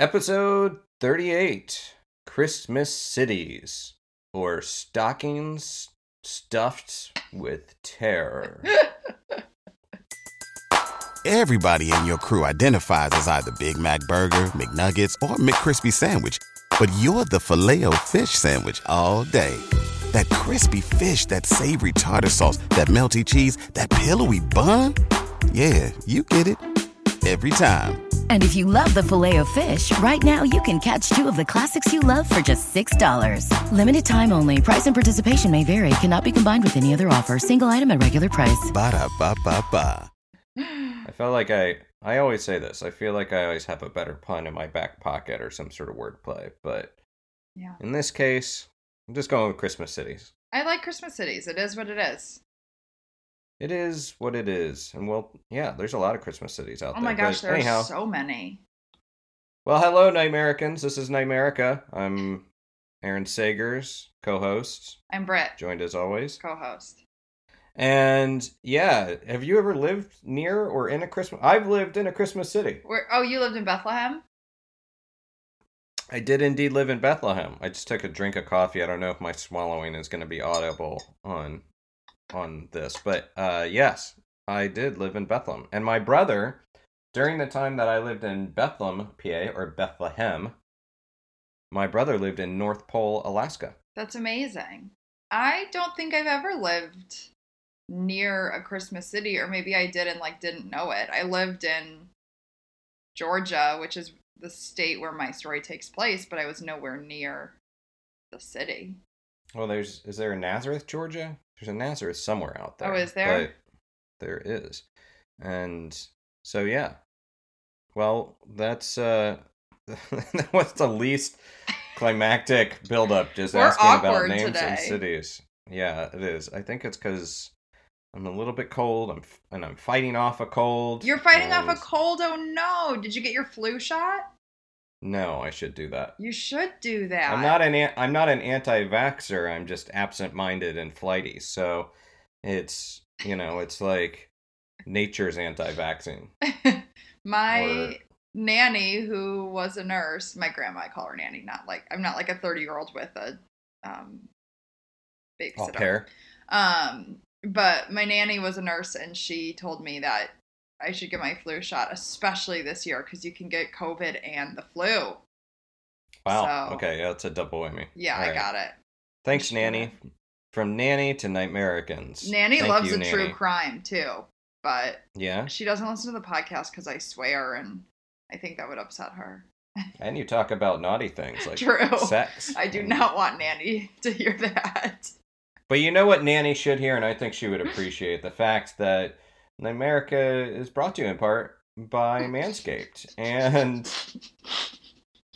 Episode 38 Christmas Cities or Stockings Stuffed with Terror. Everybody in your crew identifies as either Big Mac Burger, McNuggets, or McCrispy Sandwich. But you're the filet fish Sandwich all day. That crispy fish, that savory tartar sauce, that melty cheese, that pillowy bun. Yeah, you get it. Every time. And if you love the Filet-O-Fish, right now you can catch two of the classics you love for just $6. Limited time only. Price and participation may vary. Cannot be combined with any other offer. Single item at regular price. Ba da ba ba ba. I felt like I I always say this. I feel like I always have a better pun in my back pocket or some sort of wordplay, but Yeah. in this case, I'm just going with Christmas Cities. I like Christmas cities. It is what it is. It is what it is. And well, yeah, there's a lot of Christmas cities out oh there. Oh there. my gosh, but there anyhow, are so many. Well, hello, Nightmericans. This is Nightmerica. I'm Aaron Sagers, co-host, I'm Britt, joined as always. co-host. And yeah, have you ever lived near or in a Christmas? I've lived in a Christmas city. Where? Oh, you lived in Bethlehem. I did indeed live in Bethlehem. I just took a drink of coffee. I don't know if my swallowing is going to be audible on on this, but uh, yes, I did live in Bethlehem. And my brother, during the time that I lived in Bethlehem, PA, or Bethlehem, my brother lived in North Pole, Alaska. That's amazing. I don't think I've ever lived near a Christmas city, or maybe I did and like didn't know it. I lived in Georgia, which is the state where my story takes place, but I was nowhere near the city. Well, there's is there a Nazareth, Georgia? There's a Nazareth somewhere out there. Oh, is there? There is, and so yeah. Well, that's uh, that was the least climactic buildup. Just We're asking about names and cities. Yeah, it is. I think it's because I'm a little bit cold. I'm f- and I'm fighting off a cold. You're fighting off a cold. Oh no! Did you get your flu shot? No, I should do that. You should do that. I'm not an I'm not an anti-vaxer. I'm just absent-minded and flighty. So it's you know it's like nature's anti-vaccine. my Or- nanny, who was a nurse, my grandma, I call her nanny. Not like I'm not like a 30 year old with a um, Au babysitter. pair. Um, but my nanny was a nurse, and she told me that I should get my flu shot, especially this year, because you can get COVID and the flu. Wow. So- okay, yeah, it's a double whammy. Yeah, All I right. got it. Thanks, Nanny. From nanny to Nightmericans. Nanny Thank loves you, a true crime too, but Yeah, she doesn't listen to the podcast because I swear, and I think that would upset her. and you talk about naughty things like True. sex. I do and- not want Nanny to hear that. But you know what Nanny should hear, and I think she would appreciate the fact that America is brought to you in part by Manscaped. And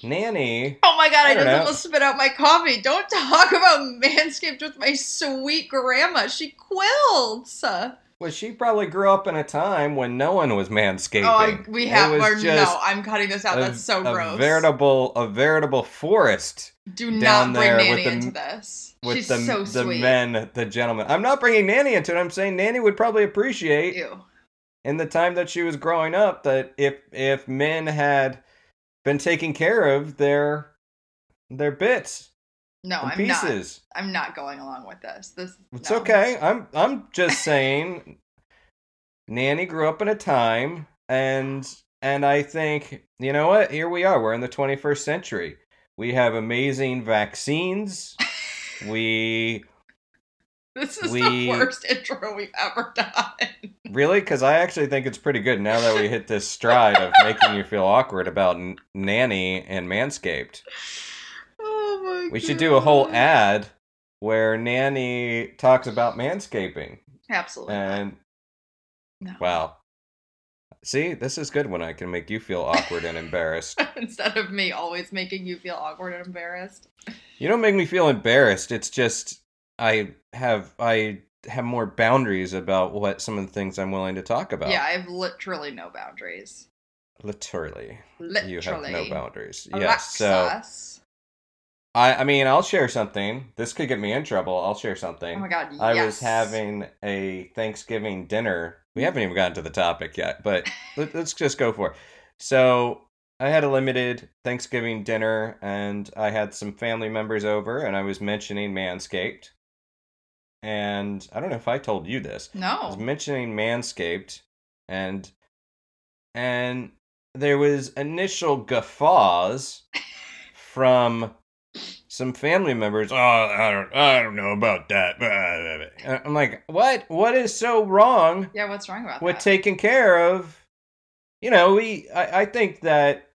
Nanny, Oh my god, I, I just know. almost spit out my coffee. Don't talk about Manscaped with my sweet grandma. She quilts. Oh, well, she probably grew up in a time when no one was oh, manscaping. I, we have. Or, no, I'm cutting this out. a- That's so a gross. veritable, a veritable forest Do not bring Nanny the- into this. with She's the so the sweet. men, the gentlemen. I'm not bringing Nanny into it. I'm saying Nanny would probably appreciate Ew. in the time that she was growing up that if if men had been taking care of their their bits No, I'm not. I'm not going along with this. This. It's no. okay. I'm I'm just saying Nanny grew up in a time and and I think you know what? Here we are. We're in the 21st century. We have amazing vaccines. we This is We- the worst intro we've ever done. really cuz I actually think it's pretty good now that we hit this stride of making you feel awkward about N- Nanny and Manscaped. We should do a whole ad where Nanny talks about manscaping Absolutely. and No. Wow. See, this is good when I can make you feel awkward and embarrassed. Instead of me always making you feel awkward and embarrassed. You don't make me feel embarrassed. It's just I have I have more boundaries about what some of the things I'm willing to talk about. Yeah, I have literally no boundaries. Literally. Literally. You have no boundaries. Yes. So. I I mean, I'll share something. This could get me in trouble. I'll share something. Oh my god, I yes. was having a Thanksgiving dinner. We haven't even gotten to the topic yet, but let, let's just go for it. So I had a limited Thanksgiving dinner and I had some family members over and I was mentioning Manscaped. And I don't know if I told you this. I was No. mentioning Manscaped and and there was initial guffaws from some family members. Oh, I don't I don't know about that. And I'm like, "What? What is so wrong Yeah, what's wrong about with that? taking care of you know we I, I think that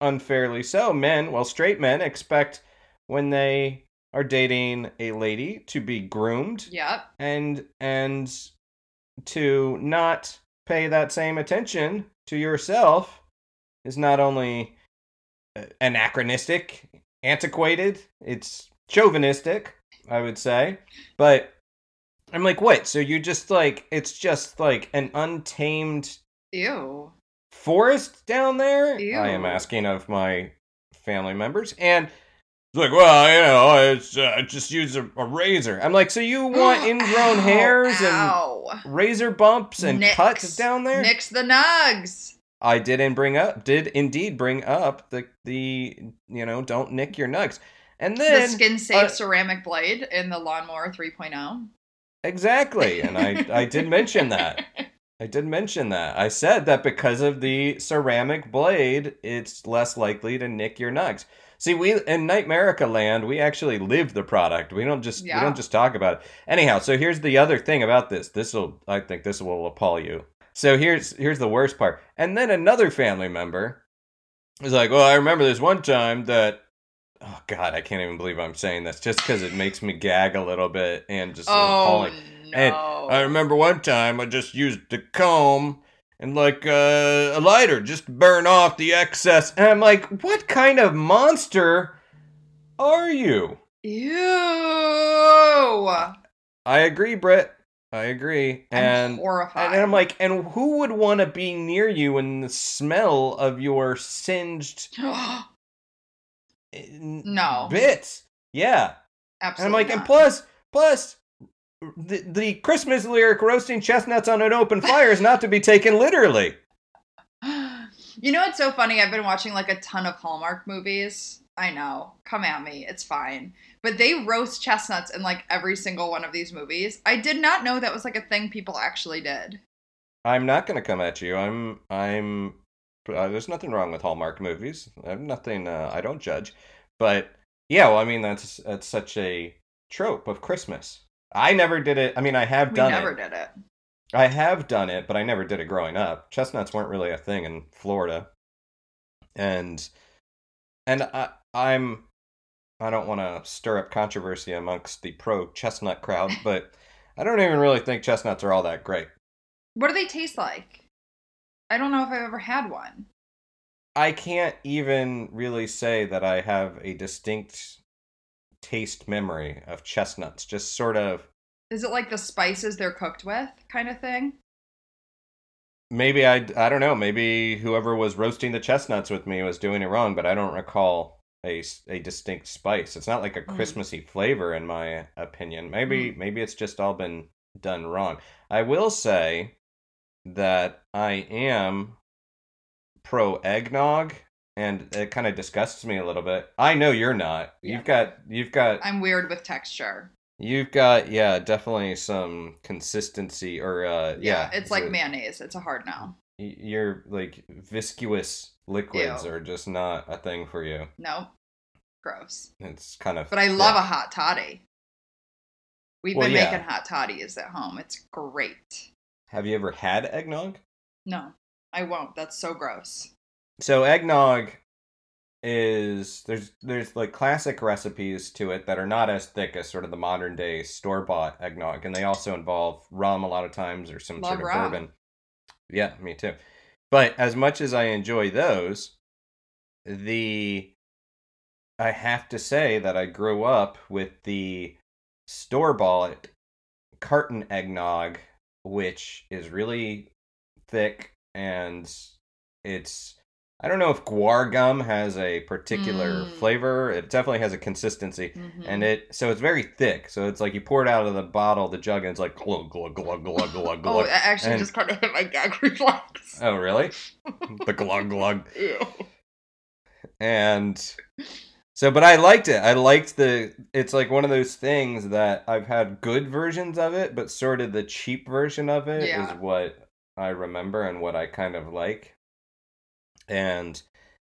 unfairly so men well straight men expect when they are dating a lady to be groomed Yep. and and to not pay that same attention to yourself is not only uh, anachronistic antiquated. It's chauvinistic i would say. But i'm like what? So you just like it's just like an untamed Ew. forest down there? I am asking of my family members. And it's like well you know it's uh, just use a, a razor. I'm like so you want ingrown Ow, hairs and razor bumps and Nicks. cuts down there? Nix the nugs. I did and bring up did indeed bring up the the you know don't nick your nugs and then The skin safe uh, ceramic blade in the lawnmower 3.0. exactly and i i did mention that I did mention that. I said that because of the ceramic blade, it's less likely to nick your nugs. See, we in Nightmarica land, we actually live the product. We don't just we don't just talk about it. Anyhow, so here's the other thing about this. This will I think this will appall you. So here's here's the worst part. And then another family member was like, "Well, I remember this one time that oh god, I can't even believe I'm saying this just cuz it makes me gag a little bit and just Oh, no. And I remember one time I just used the comb and like uh, a lighter just burn off the excess. And I'm like, what kind of monster are you? Ew. I agree, Britt. I agree. And and I'm like, and who would want to be near you in the smell of your singed No. bits? Yeah. Absolutely. And I'm like, and plus, plus, the, the Christmas lyric roasting chestnuts on an open fire is not to be taken literally. You know what's so funny? I've been watching like a ton of Hallmark movies. I know. Come at me. It's fine. But they roast chestnuts in like every single one of these movies. I did not know that was like a thing people actually did. I'm not going to come at you. I'm, I'm, uh, there's nothing wrong with Hallmark movies. I have nothing, uh, I don't judge. But yeah, well, I mean, that's, that's such a trope of Christmas. I never did it. I mean, I have done We never it. Never did it. I have done it, but I never did it growing up. Chestnuts weren't really a thing in Florida, and and I, I'm I don't want to stir up controversy amongst the pro chestnut crowd, but I don't even really think chestnuts are all that great. What do they taste like? I don't know if I've ever had one. I can't even really say that I have a distinct taste memory of chestnuts. Just sort of Is it like the spices they're cooked with kind of thing? maybe I I don't know. Maybe whoever was roasting the chestnuts with me was doing it wrong, but I don't recall a a distinct spice. It's not like a Mm. Christmassy flavor, in my opinion. Maybe maybe it's just all been done wrong. I will say that I am pro eggnog, and it kind of disgusts me a little bit. I know you're not. Yeah. You've got you've got I'm weird with texture. you've got yeah definitely some consistency or uh yeah, it's like a- mayonnaise. It's a hard no. Your like viscous liquids Ew. are just not a thing for you. No. Gross. It's kind of But I love a hot toddy. We've Well, been yeah. making hot toddies at home. It's great. Have you ever had eggnog? No, I won't. That's so gross. So eggnog is there's there's like classic recipes to it that are not as thick as sort of the modern day store bought eggnog, and they also involve rum a lot of times or some Love sort of rum. bourbon. Yeah, me too. But as much as I enjoy those, the I have to say that I grew up with the store bought carton eggnog, which is really thick and it's I don't know if guar gum has a particular Mm. flavor. It definitely has a consistency. Mhm. And it so it's very thick. So it's like you pour it out of the bottle, the jug, and it's like glug glug glug glug glug glug. oh. I actually And- just kind of hit my gag reflex. Oh really? the glug glug. Ew. and so but i liked it i liked the it's like one of those things that i've had good versions of it but sort of the cheap version of it is Yeah. what i remember and what i kind of like and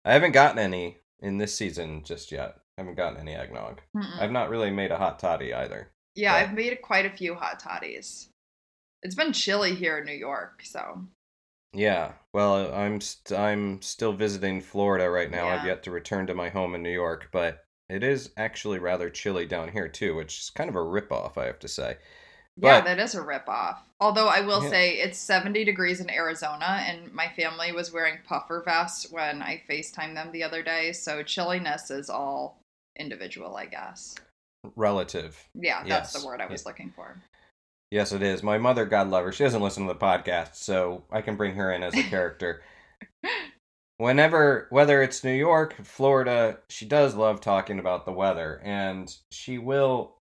i haven't gotten any in this season just yet. I haven't gotten any eggnog. Mm-mm. i've not really made a hot toddy either Yeah, But- I've made quite a few hot toddies. It's been chilly here in New York, so. Yeah well i'm st- i'm still visiting florida right now. I've yet to return to my home in new york but it is actually rather chilly down here too which is kind of a ripoff i have to say yeah, But- that is a ripoff. Although I will Yeah. say it's 70 degrees in Arizona, and my family was wearing puffer vests when I FaceTimed them the other day. So chilliness is all individual, I guess. relative Yeah, that's Yes. the word I was looking for. Yes, it is. My mother, God love her, she doesn't listen to the podcast, so I can bring her in as a character. Whenever, whether it's New York, Florida, she does love talking about the weather, and she will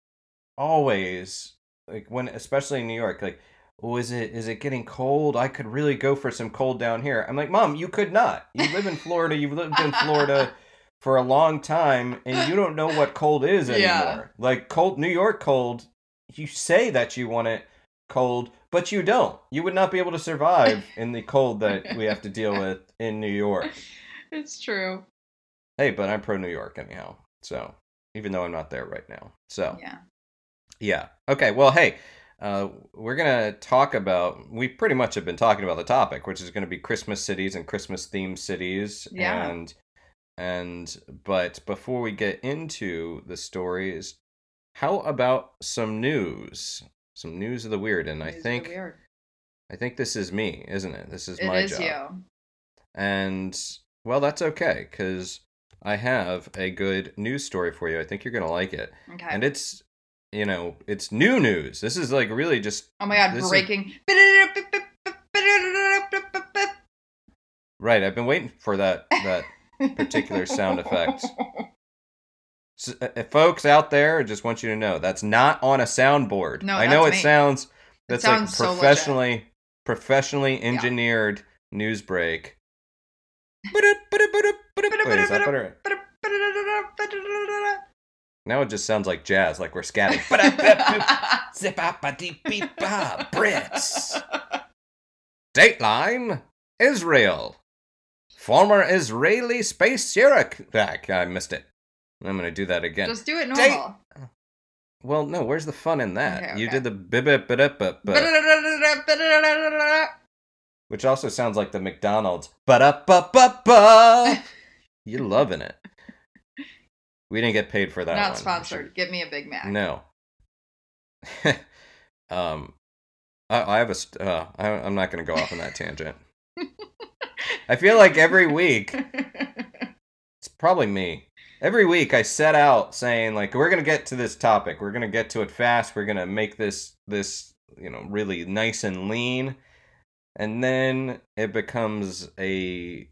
always, like when, especially in New York, like, oh, is it is it getting cold? I could really go for some cold down here. I'm like, Mom, you could not. You live in Florida. You've lived in Florida for a long time, and you don't know what cold is anymore. Yeah. Like cold, New York cold. You say that you want it cold, but you don't. You would not be able to survive in the cold that we have to deal with in New York. It's true. Hey, but I'm pro New York anyhow. So even though I'm not there right now. So Yeah. Yeah. Okay. Well, hey, uh, we're gonna talk about. We pretty much have been talking about the topic, which is going to be Christmas cities and Christmas themed cities. Yeah. And and but before we get into the stories, how about some news? Some news of the weird, and I think. I think this is me, isn't it? This is It my is job. you. And well, that's okay because I have a good news story for you. I think you're gonna like it, Okay. and it's you know it's new news. This is like really just oh my god, this is- breaking. right. I've been waiting for that that particular sound effect. S uh, uh, folks out there, I just want you to know that's not on a soundboard. No, I know it me. sounds that's sounds like so professionally professionally engineered news break. Wait, is that better? Now it just sounds like jazz, like we're scatting. Zip-a-ba-dee-beep-ba, Brits. Dateline, Israel. Former Israeli space bureaucrat. I missed it. I'm going to do that again. Just do it Date- normal. Well, no, where's the fun in that? Okay, You did the bip bip which also sounds like the McDonald's. Ba-da-ba-ba-ba. You're loving it. We didn't get paid for that Not one. sponsored. Give me a Big Mac. No. um, I, I have a. Uh, I, I'm not going to go off on that tangent. I feel like every week it's probably me. Every week I set out saying like we're gonna get to this topic. We're gonna get to it fast. We're gonna make this this you know really nice and lean, and then it becomes a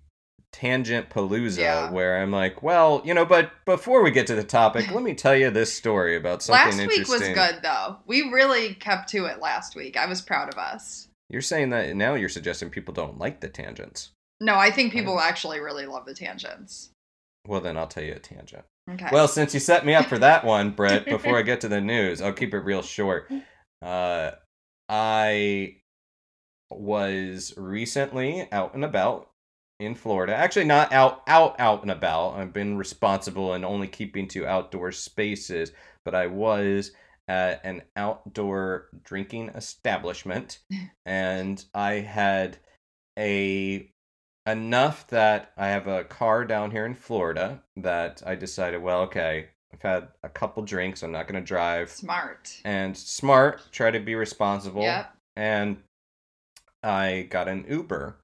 tangent palooza Yeah. where I'm like, well, you know, but before we get to the topic, let me tell you this story about something last week was good though. We really kept to it last week. I was proud of us. You're saying that now you're suggesting people don't like the tangents. No, I think people actually really love the tangents. Well, then I'll tell you a tangent. Okay. Well, since you set me up for that one, Brett, before I get to the news, I'll keep it real short. Uh, I was recently out and about in Florida. Actually, not out, out, out and about. I've been responsible and only keeping to outdoor spaces, but I was at an outdoor drinking establishment, and I had a enough that I have a car down here in Florida that I decided, well, okay, I've had a couple drinks. I'm not going to drive. Smart. And smart, try to be responsible. Yep. And I got an Uber.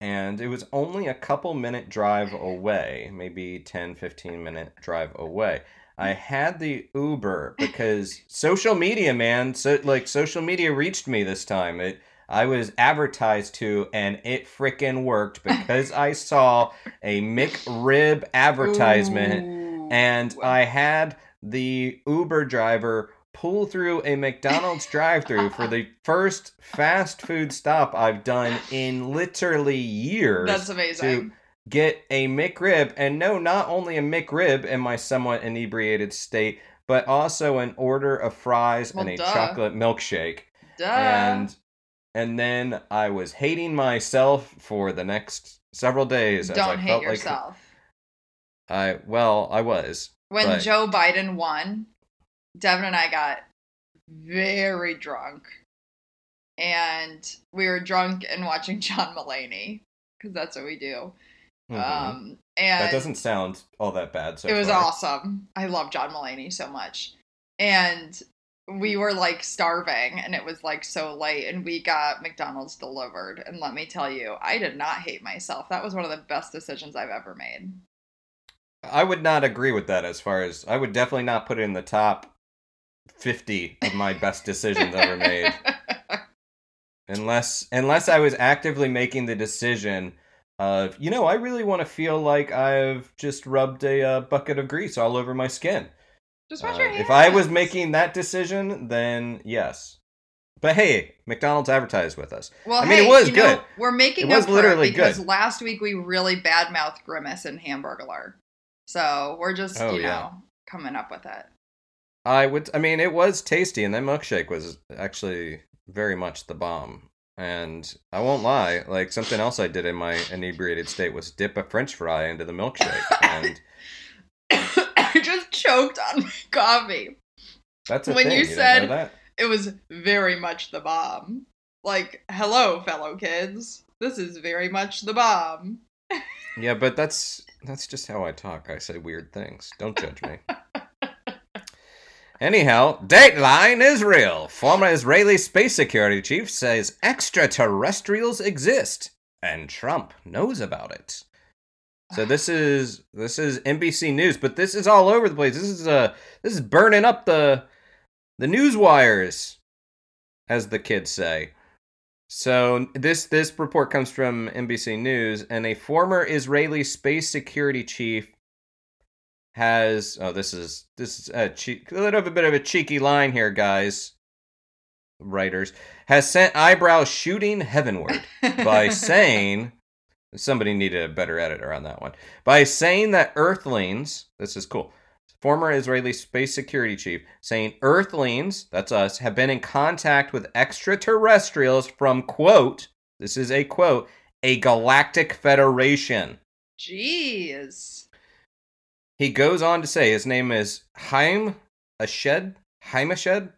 And it was only a couple minute drive away, maybe 10, 15 minute drive away. I had the Uber because social media, man, so like social media reached me this time. It I was advertised to and it frickin' worked because I saw a McRib advertisement Ooh. and I had the Uber driver pull through a McDonald's drive-through for the first fast food stop I've done in literally years That's amazing. To get a McRib, and no, not only a McRib in my somewhat inebriated state, but also an order of fries Well, and a duh. chocolate milkshake. Duh. And and then I was hating myself for the next several days. as I Don't hate felt yourself. Like I well, I was. when Joe Biden won, Devin and I got very drunk. And we were drunk and watching John Mulaney because that's what we do. Mhm. Um, and that doesn't sound all that bad. So it was far. awesome. I love John Mulaney so much. And we were like starving and it was like so late and we got McDonald's delivered. And let me tell you, I did not hate myself. That was one of the best decisions I've ever made. I would not agree with that. As far as I would definitely not put it in the top fifty of my best decisions ever made. unless unless I was actively making the decision of you know I really want to feel like I've just rubbed a uh, bucket of grease all over my skin. Just wash Uh, your hands. if I was making that decision, then yes. But hey, McDonald's advertised with us. Well, I mean, it was you know, good. we're making It was literally it because good. last week we really badmouthed Grimace and Hamburglar. So we're just, Oh, you yeah. know, coming up with it. I would. I mean, it was tasty, and that milkshake was actually very much the bomb. And I won't lie, like something else I did in my inebriated state was dip a French fry into the milkshake, and I just choked on my coffee. that's a When thing. you didn't said-? It was very much the bomb. Like, hello, fellow kids. This is very much the bomb. Yeah, but that's that's just how I talk. I say weird things. Don't judge me. Anyhow, Dateline Israel. Former Israeli space security chief says extraterrestrials exist, and Trump knows about it. So this is this is NBC News, but this is all over the place. This is uh this is burning up the the news wires, as the kids say. So this this report comes from NBC News, and a former Israeli space security chief has. Oh, this is this is a, cheek, a little bit of a cheeky line here, guys. Writers has sent eyebrows shooting heavenward by saying somebody needed a better editor on that one by saying that Earthlings. This is cool. Former Israeli space security chief saying Earthlings, that's us, have been in contact with extraterrestrials from, quote, this is a quote, a galactic federation. Jeez. He goes on to say his name is Haim Eshed, Haim Eshed,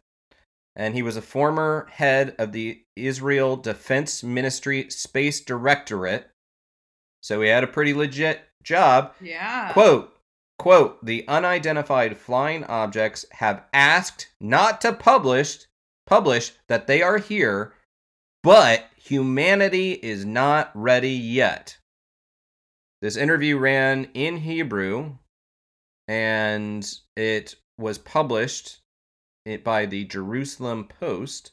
and he was a former head of the Israel Defense Ministry Space Directorate. So he had a pretty legit job. Yeah. Quote, quote, the unidentified flying objects have asked not to publish publish that they are here, but humanity is not ready yet. This interview ran in Hebrew and it was published it by the Jerusalem Post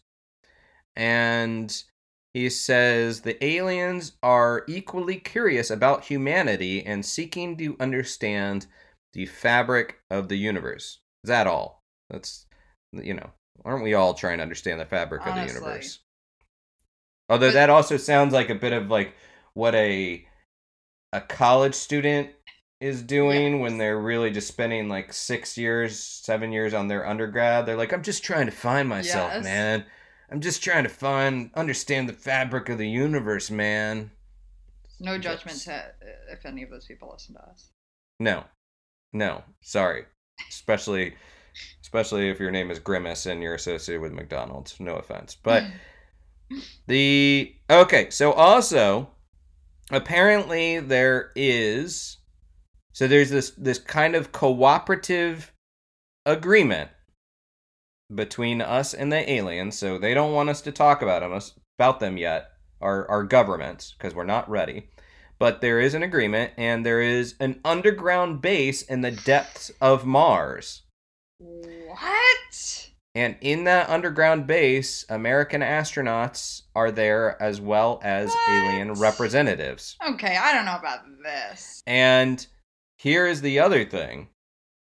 and he says the aliens are equally curious about humanity and seeking to understand the fabric of the universe. Is that all? That's you know, aren't we all trying to understand the fabric of the universe? Although But- that also sounds like a bit of like what a a college student is doing when they're really just spending like 6 years, 7 years on their undergrad. They're like I'm just trying to find myself, Yes. man. I'm just trying to find understand the fabric of the universe, man. No judgment to uh, if any of those people listen to us. No. No. Sorry. Especially especially if your name is Grimace and you're associated with McDonald's. No offense. But the okay, so also apparently there is so there's this this kind of cooperative agreement between us and the aliens. So they don't want us to talk about them about them yet, our our governments, because we're not ready. But there is an agreement, and there is an underground base in the depths of Mars. what? And in that underground base, American astronauts are there as well as What? alien representatives. Okay, I don't know about this. And here is the other thing.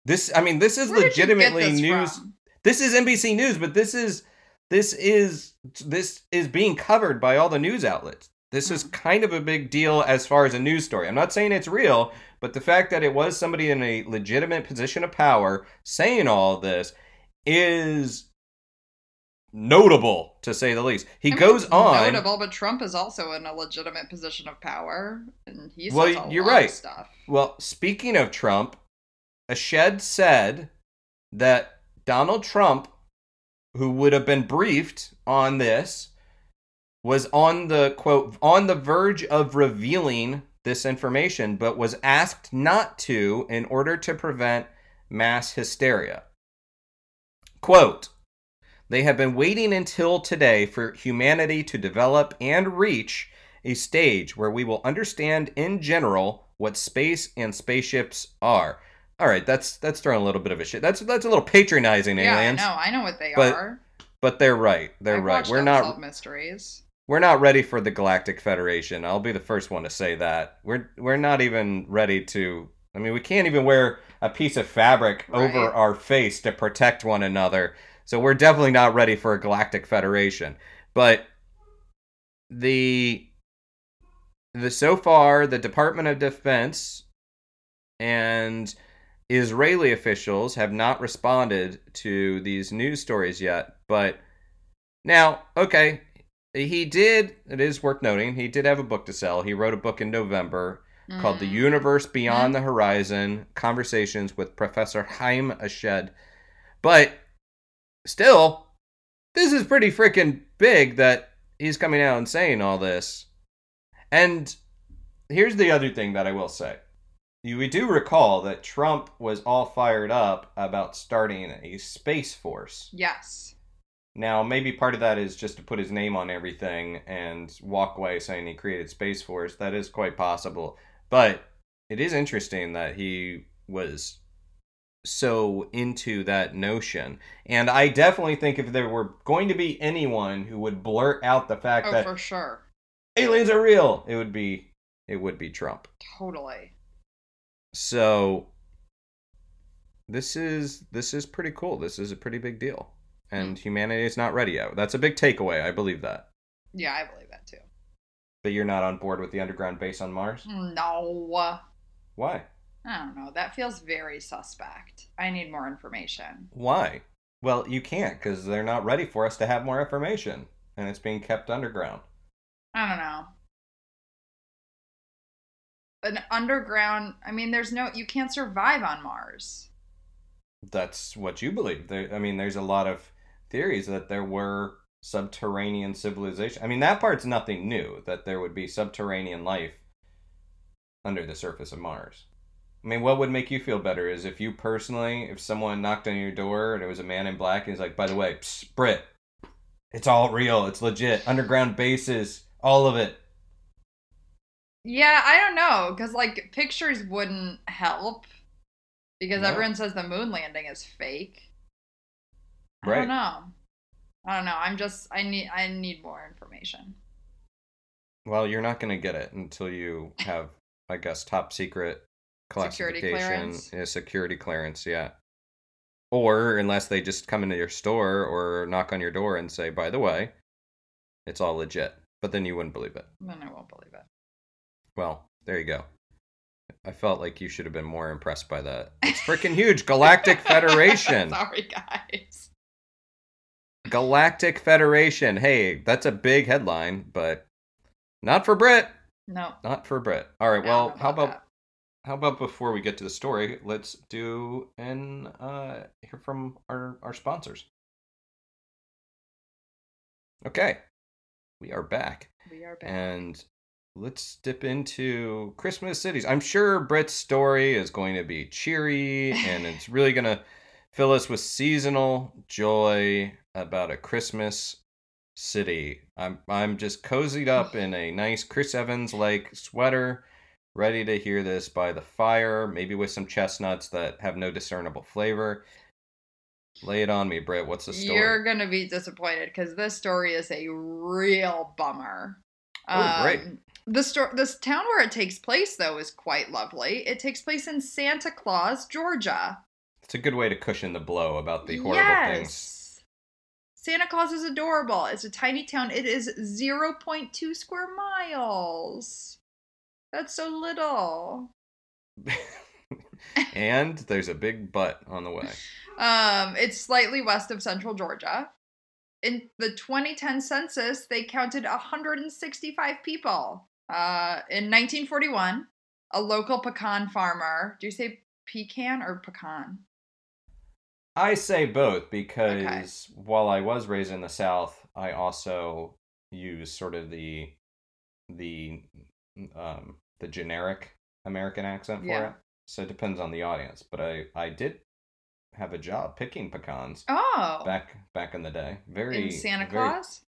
This I mean this is Where did you get legitimately this news. from? This is NBC News, but this is this is this is being covered by all the news outlets. This is Hmm. kind of a big deal as far as a news story. I'm not saying it's real, but the fact that it was somebody in a legitimate position of power saying all this is notable to say the least. He I mean, goes on. Notable, but Trump is also in a legitimate position of power, and he says Well, you're right. stuff. Well, speaking of Trump, Eshed said that Donald Trump, who would have been briefed on this, was on the quote on the verge of revealing this information, but was asked not to in order to prevent mass hysteria. Quote They have been waiting until today for humanity to develop and reach a stage where we will understand in general what space and spaceships are. All right, that's that's throwing a little bit of a shit. That's that's a little patronizing, Yeah, I aliens. know. I know what they But are. But they're right. They're I've right. We're not mysteries. we're not ready for the Galactic Federation. I'll be the first one to say that. We're we're not even ready to. I mean, we can't even wear a piece of fabric over our face to protect one another. So we're definitely not ready for a Galactic Federation. But the the so far the Department of Defense and Israeli officials have not responded to these news stories yet. But now, okay, he did. It is worth noting he did have a book to sell. He wrote a book in November called "The Mm. Universe Beyond the Horizon: Conversations with Professor Haim Eshed." But still, this is pretty freaking big that he's coming out and saying all this. And here's the other thing that I will say. We do recall that Trump was all fired up about starting a space force. Yes. Now, maybe part of that is just to put his name on everything and walk away saying he created Space Force. That is quite possible. But it is interesting that he was so into that notion. And I definitely think if there were going to be anyone who would blurt out the fact Oh, that for sure. Aliens are real, it would be it would be Trump. Totally. So this is this is pretty cool. This is a pretty big deal. And hmm. humanity is not ready yet. That's a big takeaway. I believe that. Yeah, I believe that too. But you're not on board with the underground base on Mars? No. Why? I don't know. That feels very suspect. I need more information. Why? Well, you can't because they're not ready for us to have more information, and it's being kept underground. I don't know. An underground, I mean, there's no, you can't survive on Mars. That's what you believe. There, I mean, there's a lot of theories that there were subterranean civilization. I mean, that part's nothing new. That there would be subterranean life under the surface of Mars. I mean, what would make you feel better is if you personally, if someone knocked on your door and it was a man in black and he's like, by the way, psst, Britt, it's all real, it's legit, underground bases, all of it. Yeah, I don't know, because like pictures wouldn't help because No. everyone says the moon landing is fake. Right. I don't know. I don't know. I'm just I need I need more information. Well, you're not going to get it until you have, I guess, top secret Security clearance. yeah, security clearance, yeah. Or unless they just come into your store or knock on your door and say, "By the way, it's all legit," but then you wouldn't believe it. Then I won't believe it. Well, there you go. I felt like you should have been more impressed by that. It's freaking huge, Galactic Federation. Sorry, guys. Galactic Federation. Hey, that's a big headline, but not for Britt. No. Not for Britt. All right. Well, how about that. how about before we get to the story, let's do and uh, hear from our our sponsors. Okay, we are back, we are back? and let's dip into Christmas cities. I'm sure Britt's story is going to be cheery, and it's really gonna fill us with seasonal joy about a Christmas city. I'm I'm just cozied up in a nice Chris Evans like sweater, ready to hear this by the fire, maybe with some chestnuts that have no discernible flavor. Lay it on me, Britt. What's the story? You're gonna be disappointed because this story is a real bummer. Oh, great. Um, the sto- this town where it takes place though is quite lovely. It takes place in Santa Claus, Georgia. It's a good way to cushion the blow about the horrible yes. things. Santa Claus is adorable. It's a tiny town. It is 0.2 square miles. That's so little. and there's a big butt on the way. Um, it's slightly west of central Georgia. In the 2010 census, they counted 165 people. Uh, in 1941, a local pecan farmer. Do you say pecan or pecan? I say both because while I was raised in the South, I also use sort of the the um the generic American accent for Yeah. it. So it depends on the audience. But I I did have a job picking pecans Oh, back back in the day. Very in Santa very- Claus?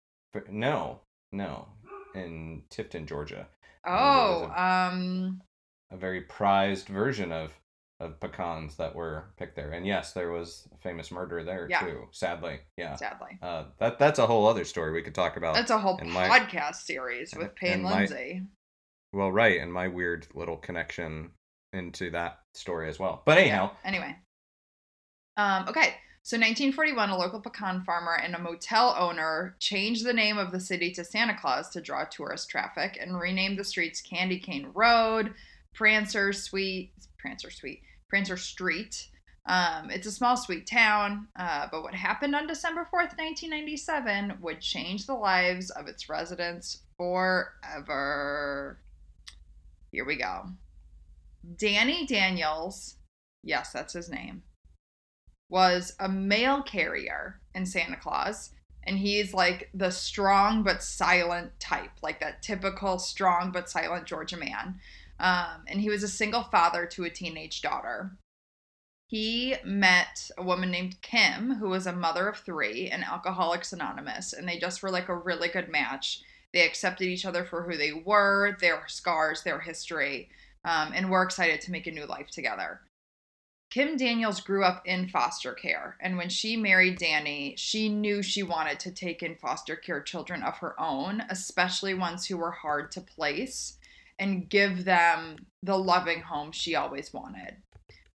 no, no, in Tifton, Georgia, Oh, a- um, a very prized version of of pecans that were picked there. And yes, there was a famous murder there Yeah. too. Sadly, yeah. sadly. Uh, that that's a whole other story we could talk about. That's a whole and my- podcast series with Payne and my- Lindsey. well, right, and my weird little connection into that story as well. But anyhow, Yeah, Anyway. Um, okay. So 1941, a local pecan farmer and a motel owner changed the name of the city to Santa Claus to draw tourist traffic and renamed the streets Candy Cane Road, Prancer Sweet, Prancer Sweet, Prancer Street. Um, it's a small, sweet town, uh, but what happened on December 4th, 1997 would change the lives of its residents forever. Here we go. Danny Daniels, yes, that's his name, was a mail carrier in Santa Claus. And he's like the strong but silent type, like that typical strong but silent Georgia man. Um, and he was a single father to a teenage daughter. He met a woman named Kim, who was a mother of three and Alcoholics Anonymous, and they just were like a really good match. They accepted each other for who they were, their scars, their history, um, and were excited to make a new life together. Kim Daniels grew up in foster care, and when she married Danny, she knew she wanted to take in foster care children of her own, especially ones who were hard to place, and give them the loving home she always wanted.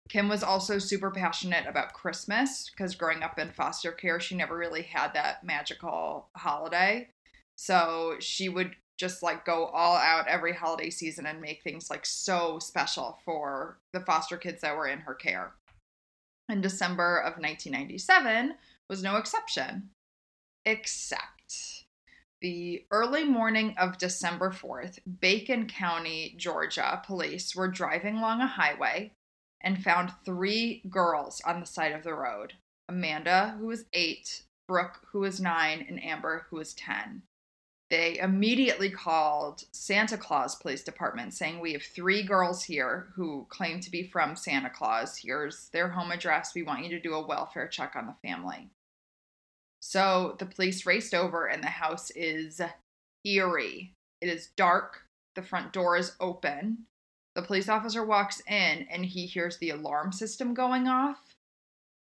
Kim was also super passionate about Christmas because growing up in foster care, she never really had that magical holiday. So she would just like go all out every holiday season and make things like so special for the foster kids that were in her care. And December of 1997 was no exception, except the early morning of December 4th, Bacon County, Georgia police were driving along a highway and found three girls on the side of the road Amanda, who was eight, Brooke, who was nine, and Amber, who was 10 they immediately called Santa Claus Police Department saying, We have three girls here who claim to be from Santa Claus. Here's their home address. We want you to do a welfare check on the family. So the police raced over, and the house is eerie. It is dark. The front door is open. The police officer walks in, and he hears the alarm system going off,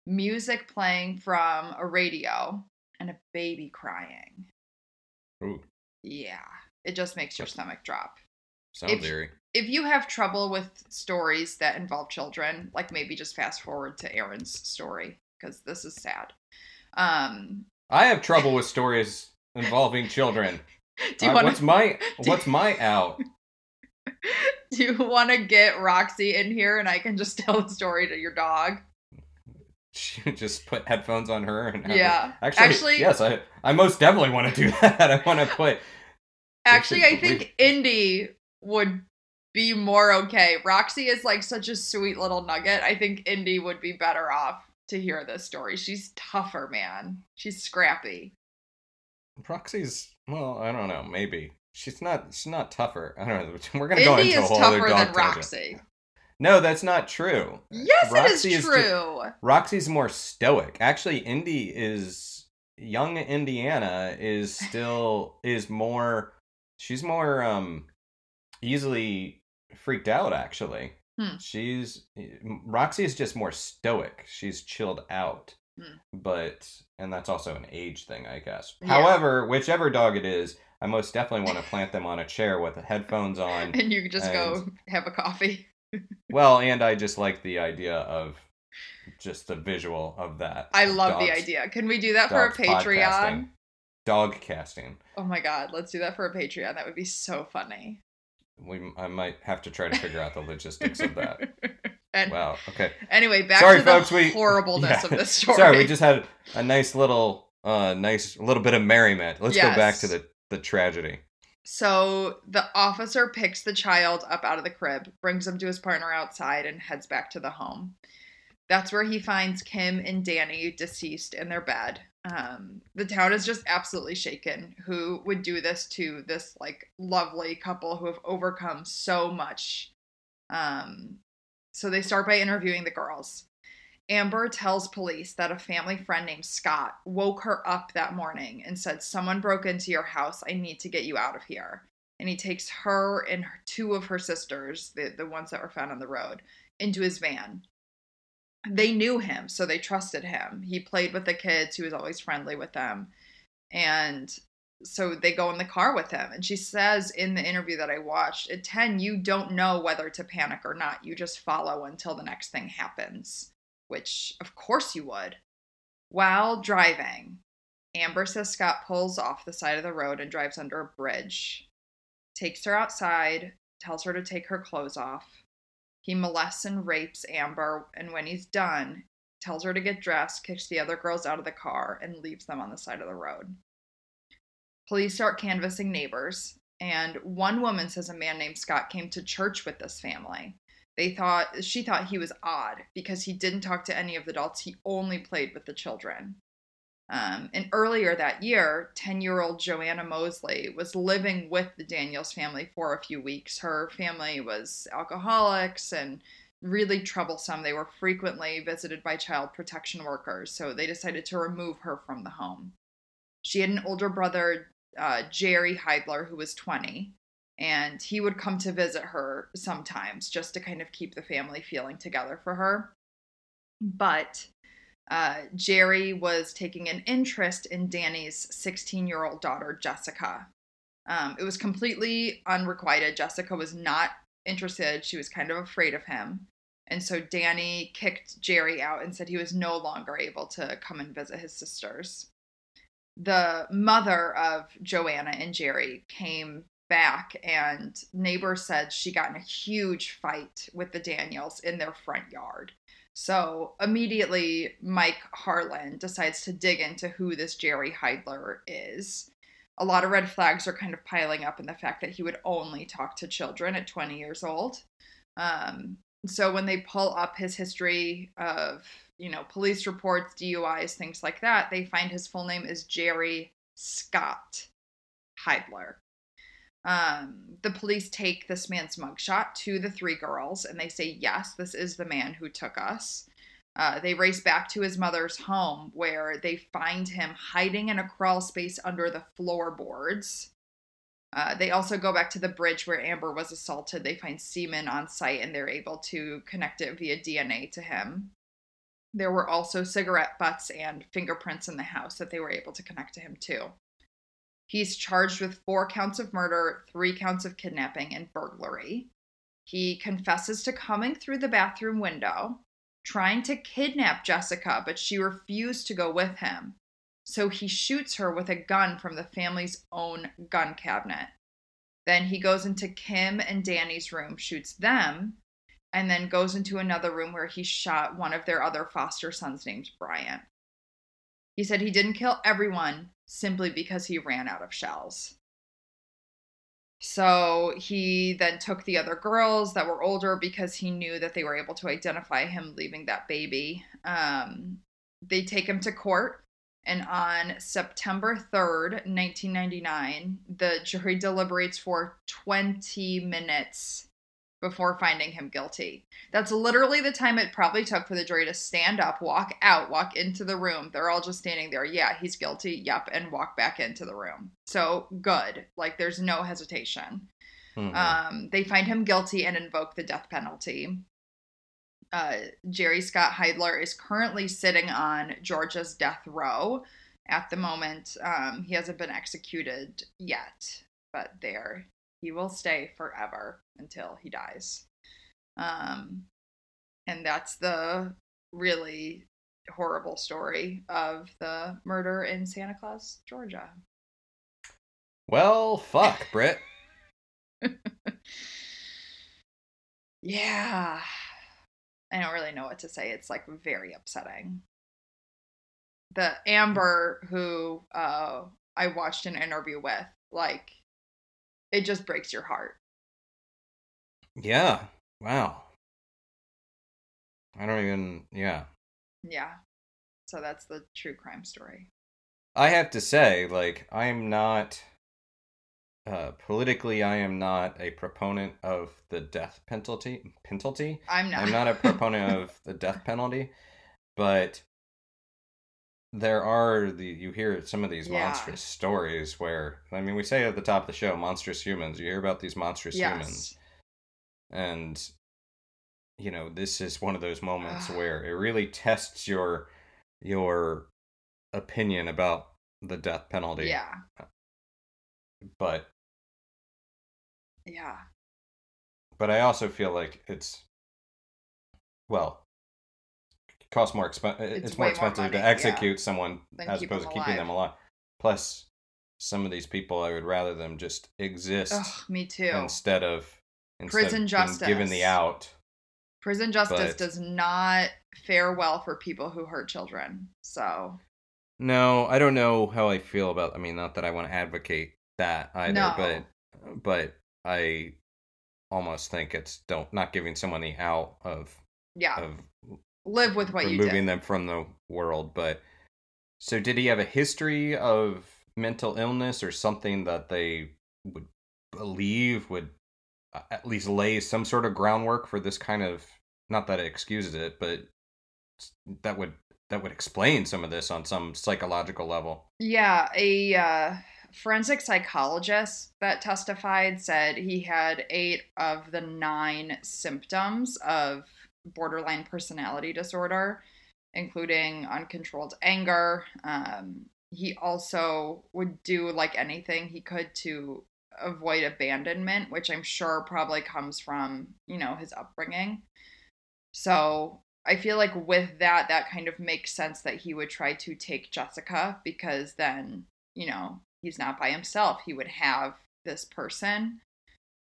music playing from a radio, and a baby crying. ooh, Yeah, it just makes your stomach drop. sounds If- eerie. If you have trouble with stories that involve children, like maybe just fast forward to Aaron's story because this is sad. Um, I have trouble with stories involving children. do you Uh, want what's my what's my out? do you want to get Roxy in here and I can just tell the story to your dog? She just put headphones on her and have Yeah. her- Actually, Actually- yes, I I most definitely want to do that. I want to put. Actually, I think Indy would be more okay. Roxy is like such a sweet little nugget. I think Indy would be better off to hear this story. She's tougher, man. She's scrappy. Roxy's well, I don't know, maybe she's not. She's not tougher. I don't know. We're gonna go Indy into a is whole other tougher dog than tangent. No, that's not true. Yes, Roxy it is true. Roxy's more stoic. Actually, Indy is young. Indiana is still is more. She's more um easily freaked out. Actually, Hmm. she's Roxy is just more stoic. She's chilled out, Hmm. but and that's also an age thing, I guess. Yeah. However, whichever dog it is, I most definitely want to plant them on a chair with the headphones on. and you just go have a coffee. Well, and I just like the idea of just the visual of that. I love the idea. Can we do that for a Patreon? podcasting. Dog casting. Oh my god, let's do that for a Patreon. That would be so funny. We I might have to try to figure out the logistics of that. and Wow. Okay. anyway, back Sorry, to the folks. We horribleness yeah. of this story. Sorry, we just had a nice little, uh, nice little bit of merriment. Let's go back to the the tragedy. So the officer picks the child up out of the crib, brings him to his partner outside, and heads back to the home. That's where he finds Kim and Danny deceased in their bed. Um, the town is just absolutely shaken. Who would do this to this like lovely couple who have overcome so much? Um, so they start by interviewing the girls. Amber tells police that a family friend named Scott woke her up that morning and said, Someone broke into your house. I need to get you out of here. And he takes her and two of her sisters, the, the ones that were found on the road, into his van. They knew him, so they trusted him. He played with the kids, he was always friendly with them. And so they go in the car with him. And she says in the interview that I watched, at 10, you don't know whether to panic or not. You just follow until the next thing happens which of course you would. While driving, Amber says Scott pulls off the side of the road and drives under a bridge, takes her outside, tells her to take her clothes off. He molests and rapes Amber, and when he's done, tells her to get dressed, kicks the other girls out of the car, and leaves them on the side of the road. Police start canvassing neighbors, and one woman says a man named Scott came to church with this family they thought she thought he was odd because he didn't talk to any of the adults. He only played with the children. Um, and earlier that year 10 year old joanna mosley was living with the daniels family for a few weeks. Her family was alcoholics and really troublesome. They were frequently visited by child protection workers so they decided to remove her from the home. She had an older brother uh, jerry heidler who was 20 and he would come to visit her sometimes just to kind of keep the family feeling together for her. But uh, Jerry was taking an interest in Danny's 16 year old daughter, Jessica. Um, it was completely unrequited. Jessica was not interested, she was kind of afraid of him. And so Danny kicked Jerry out and said he was no longer able to come and visit his sisters. The mother of Joanna and Jerry came back and neighbors said she got in a huge fight with the Daniels in their front yard. So immediately Mike Harlan decides to dig into who this Jerry Heidler is. A lot of red flags are kind of piling up in the fact that he would only talk to children at 20 years old. Um, so when they pull up his history of, you know, police reports, DUIs, things like that, they find his full name is Jerry Scott Heidler. Um, the police take this man's mugshot to the three girls and they say, Yes, this is the man who took us. Uh, they race back to his mother's home where they find him hiding in a crawl space under the floorboards. Uh, they also go back to the bridge where Amber was assaulted. They find semen on site and they're able to connect it via DNA to him. There were also cigarette butts and fingerprints in the house that they were able to connect to him too. He's charged with four counts of murder, three counts of kidnapping, and burglary. He confesses to coming through the bathroom window, trying to kidnap Jessica, but she refused to go with him. So he shoots her with a gun from the family's own gun cabinet. Then he goes into Kim and Danny's room, shoots them, and then goes into another room where he shot one of their other foster sons named Bryant. He said he didn't kill everyone simply because he ran out of shells. So he then took the other girls that were older because he knew that they were able to identify him leaving that baby. Um, they take him to court, and on September 3rd, 1999, the jury deliberates for 20 minutes before finding him guilty. That's literally the time it probably took for the jury to stand up, walk out, walk into the room. They're all just standing there. Yeah, he's guilty. Yep, and walk back into the room. So good. Like there's no hesitation. Mhm. Um, they find him guilty and invoke the death penalty. Uh, Jerry Scott Heidler is currently sitting on Georgia's death row at the moment. Um, he hasn't been executed yet, but there he will stay forever until he dies. Um, and that's the really horrible story of the murder in Santa Claus, Georgia. Well, fuck, Britt. yeah. I don't really know what to say. It's like very upsetting. The Amber who uh I watched an interview with, like it just breaks your heart. Yeah. Wow. I don't even. Yeah. Yeah. So that's the true crime story. I have to say, like, I'm not. Uh, politically, I am not a proponent of the death penalty. Penalty. I'm not. I'm not a proponent of the death penalty, but there are the you hear some of these Yeah. monstrous stories where I mean we say at the top of the show monstrous humans. You hear about these monstrous humans, and you know this is one of those moments Ugh. where it really tests your your opinion about the death penalty. Yeah. But Yeah. but I also feel like it's well costs more expen- It's it's, more way more expensive money, to yeah, execute someone as opposed to keeping alive. them alive. Plus, some of these people, I would rather them just exist Ugh, me too. instead of instead Prison of being given the out. Prison justice but- does not fare well for people who hurt children. So No, I don't know how I feel about. I mean, not that I want to advocate that either, No. but but I almost think it's don't not giving someone the out of yeah, of live with what you removing did. them from the world. But so, did he have a history of mental illness or something that they would believe would uh, at least lay some sort of groundwork for this kind of? Not that it excuses it, but that would that would explain some of this on some psychological level. Yeah, a uh, forensic psychologist that testified said he had eight of the nine symptoms of borderline personality disorder, including uncontrolled anger. Um, he also would do like anything he could to avoid abandonment, which I'm sure probably comes from, you know, his upbringing. So I feel like with that, that kind of makes sense that he would try to take Jessica because then, you know, he's not by himself. He would have this person.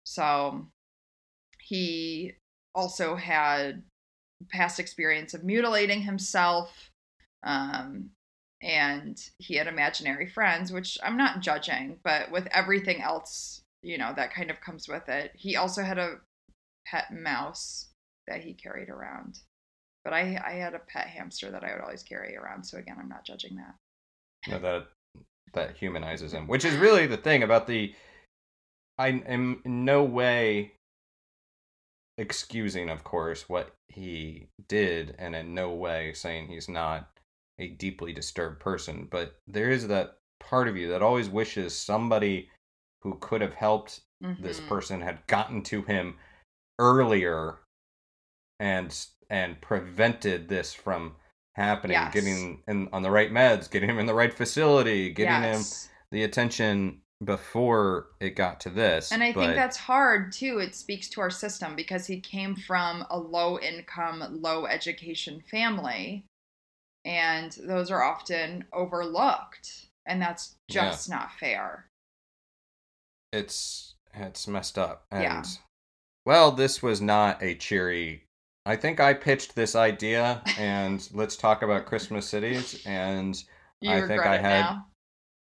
So he also had past experience of mutilating himself. Um, and he had imaginary friends, which I'm not judging, but with everything else, you know, that kind of comes with it. He also had a pet mouse that he carried around. But I, I had a pet hamster that I would always carry around. So again, I'm not judging that. know, that that humanizes him, which is really the thing about the. I am in no way excusing, of course, what he did, and in no way saying he's not a deeply disturbed person. But there is that part of you that always wishes somebody who could have helped this Mhm. person had gotten to him earlier and and prevented this from happening Yes. getting in on the right meds getting him in the right facility getting him the attention before it got to this And I but think that's hard too. It speaks to our system because he came from a low income, low education family. And those are often overlooked. And that's Yeah. just not fair. it's it's messed up and Yeah. well this was not a cheery i think i pitched this idea and let's talk about christmas cities and You I think I had- now.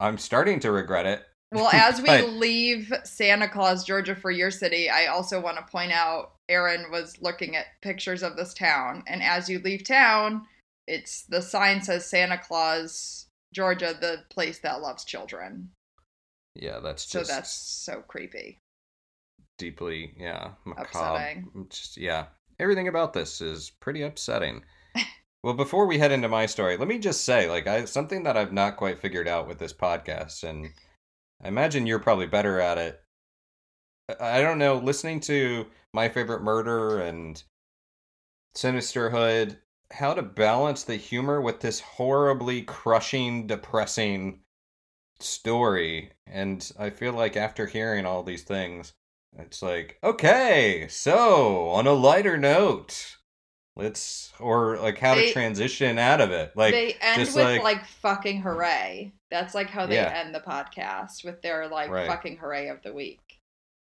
i'm starting to regret it Well, as we leave Santa Claus, Georgia for your city, I also want to point out Aaron was looking at pictures of this town. And as you leave town, it's the sign says Santa Claus, Georgia, the place that loves children. yeah that's just. So that's so creepy. deeply yeah macabre Upsetting. just yeah everything about this is pretty upsetting well before we head into my story let me just say like i something that i've not quite figured out with this podcast and i imagine you're probably better at it i don't know listening to my favorite murder and sinisterhood how to balance the humor with this horribly crushing depressing story and i feel like after hearing all these things it's like, okay, so on a lighter note, let's or like how They- to transition out of it. Like they end just with like, like, fucking hooray. That's like how they Yeah. end the podcast with their like Right. fucking hooray of the week.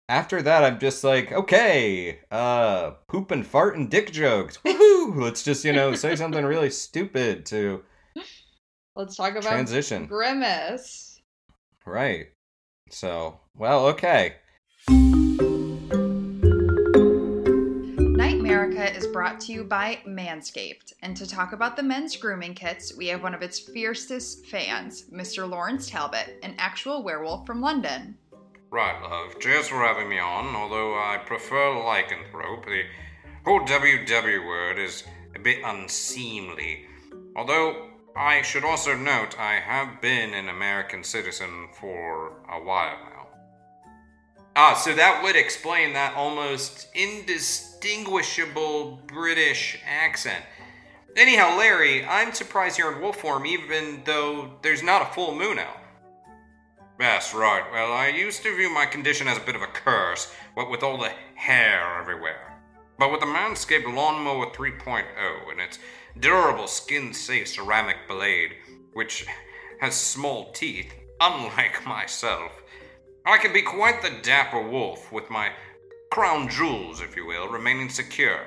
after that I'm just like, okay, uh poop and fart and dick jokes. Woohoo! Let's just, you know, say something really stupid to Let's talk about transition. Grimace. Right. So, well, okay. Brought to you by Manscaped. And to talk about the men's grooming kits, we have one of its fiercest fans, Mr. Lawrence Talbot, an actual werewolf from London. Right, love. Cheers for having me on, although I prefer lycanthrope. The whole WW word is a bit unseemly. Although, I should also note I have been an American citizen for a while. Ah, so that would explain that almost indistinguishable British accent. Anyhow, Larry, I'm surprised you're in wolf form even though there's not a full moon out. That's right. Well, I used to view my condition as a bit of a curse, what with all the hair everywhere. But with the Manscaped Lawnmower 3.0 and its durable skin-safe ceramic blade, which has small teeth, unlike myself, I can be quite the dapper wolf with my crown jewels, if you will, remaining secure.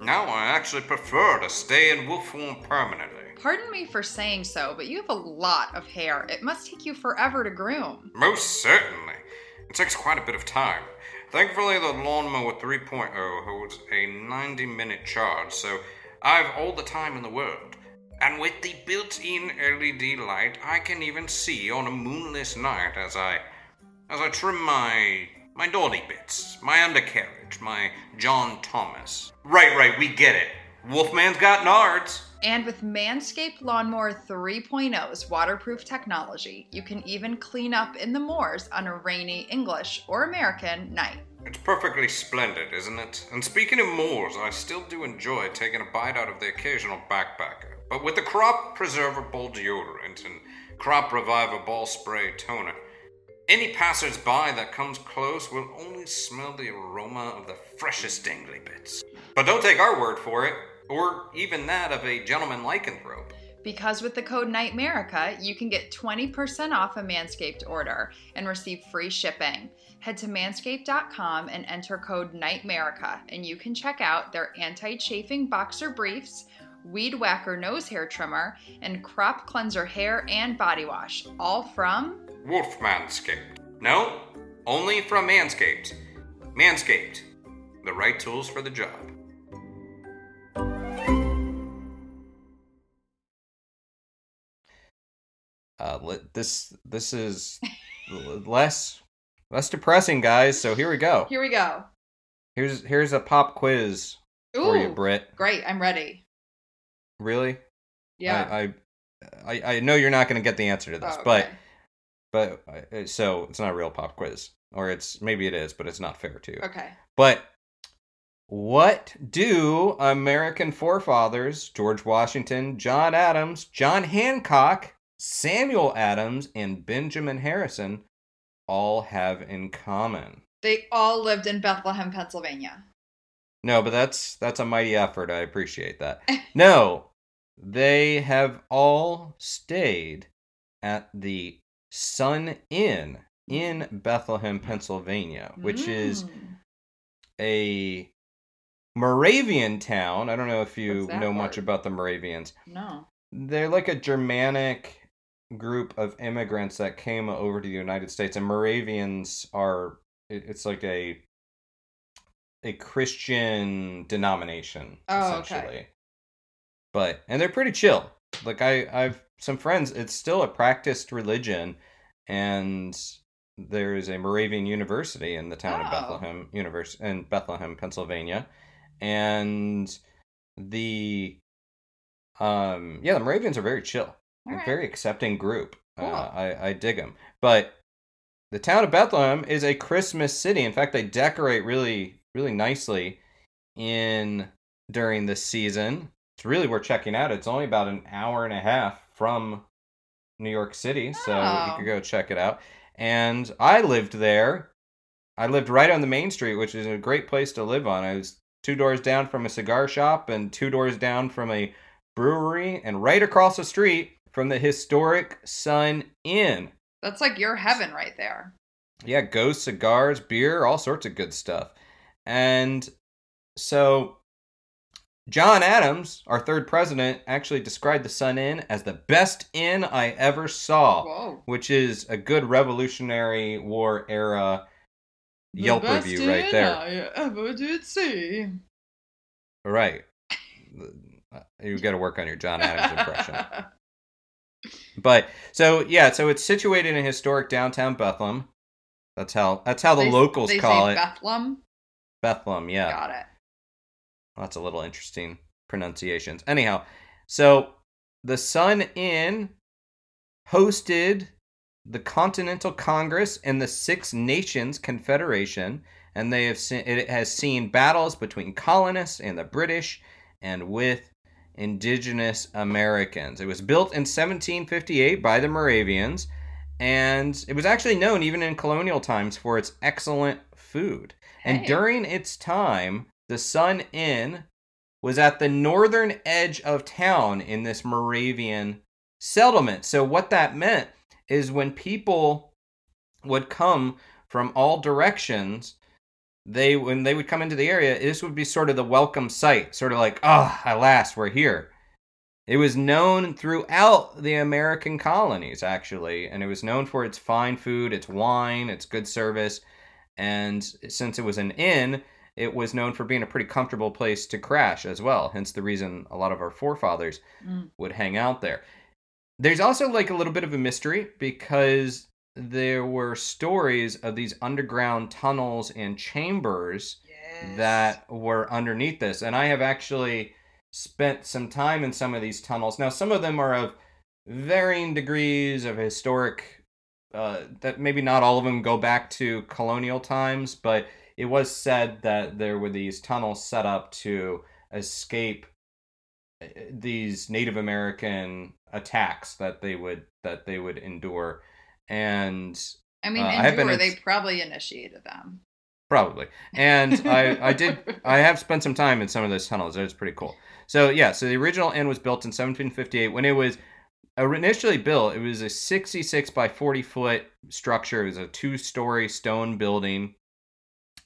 Now I actually prefer to stay in wolf form permanently. Pardon me for saying so, but you have a lot of hair. It must take you forever to groom. Most certainly. It takes quite a bit of time. Thankfully, the Lawnmower 3.0 holds a 90 minute charge, so I've all the time in the world. And with the built in LED light, I can even see on a moonless night as I. as I trim my. my naughty bits, my undercarriage, my John Thomas. Right, right, we get it. Wolfman's got nards. And with Manscaped Lawnmower 3.0's waterproof technology, you can even clean up in the moors on a rainy English or American night. It's perfectly splendid, isn't it? And speaking of moors, I still do enjoy taking a bite out of the occasional backpacker. But with the Crop Preserver Ball Deodorant and Crop Reviver Ball Spray Toner, any passers-by that comes close will only smell the aroma of the freshest dangly bits. But don't take our word for it, or even that of a gentleman lycanthrope. Because with the code NIGHTMARICA, you can get 20% off a Manscaped order and receive free shipping. Head to manscaped.com and enter code NIGHTMARICA, and you can check out their anti chafing boxer briefs, weed whacker nose hair trimmer, and crop cleanser hair and body wash, all from Wolf Manscaped. No, only from Manscaped. Manscaped. The right tools for the job. Uh, li- this this is less less depressing, guys. So here we go. Here we go. Here's here's a pop quiz for you, Ooh, Britt. great. I'm ready. Really? Yeah. I I, I, I know you're not going to get the answer to this, Oh, okay. but uh, so it's not a real pop quiz, or it's maybe it is, but it's not fair to. Okay. But what do American forefathers George Washington, John Adams, John Hancock, Samuel Adams, and Benjamin Harrison all have in common? They all lived in Bethlehem, Pennsylvania. No, but that's that's a mighty effort. I appreciate that. no, they have all stayed at the Sun Inn in Bethlehem, Pennsylvania, which is Mm. a Moravian town. I don't know if you know much about the Moravians. no. They're like a Germanic group of immigrants that came over to the United States, and Moravians are it's like a a Christian denomination Oh, okay. essentially. But and they're pretty chill. Like I I've some friends. It's still a practiced religion, and there is a Moravian University in the town of Oh. Bethlehem, Univers in Bethlehem, Pennsylvania, and the um yeah the Moravians are very chill, right. very accepting group. Cool. Uh, I I dig them, but the town of Bethlehem is a Christmas city. In fact, they decorate really really nicely in during the season. It's really worth checking out. It's only about an hour and a half from New York City, so you Oh. could go check it out. And I lived there. I lived right on the main street, which is a great place to live on. I was two doors down from a cigar shop, and two doors down from a brewery, and right across the street from the historic Sun Inn. That's like your heaven right there. Yeah, ghost cigars, beer, all sorts of good stuff. And so John Adams, our third president, actually described the Sun Inn as the best inn I ever saw, Whoa. which is a good Revolutionary War era Yelp The best review right inn there. I ever did see. Right. Uh, you got to work on your John Adams impression. But so yeah, so it's situated in historic downtown Bethlehem. That's how that's how the They- locals they call it. Bethlehem. Bethlehem, yeah. Got it. That's a little interesting pronunciations. Anyhow, so the Sun Inn hosted the Continental Congress and the Six Nations Confederation, and they have seen, it has seen battles between colonists and the British, and with indigenous Americans. It was built in 1758 by the Moravians, and it was actually known even in colonial times for its excellent food. And during its time, the Sun Inn was at the northern edge of town in this Moravian settlement. So, what that meant is when people would come from all directions, they when they would come into the area, this would be sort of the welcome sight, sort of like, ah, oh, at last we're here. It was known throughout the American colonies, actually, and it was known for its fine food, its wine, its good service. And since it was an inn, it was known for being a pretty comfortable place to crash as well. Hence the reason a lot of our forefathers Mm. would hang out there. There's also like a little bit of a mystery because there were stories of these underground tunnels and chambers Yes. that were underneath this. And I have actually spent some time in some of these tunnels. Now, some of them are of varying degrees of historic, uh, that maybe not all of them go back to colonial times, but it was said that there were these tunnels set up to escape uh, these Native American attacks that they would that they would endure and I mean, uh, I have been endure, in- they probably initiated them. Probably. And I, I did I have spent some time in some of those tunnels. It was pretty cool. So yeah, so the original inn was built in 1758. When it was initially built, it was a 66 by 40 foot structure. It was a two story stone building.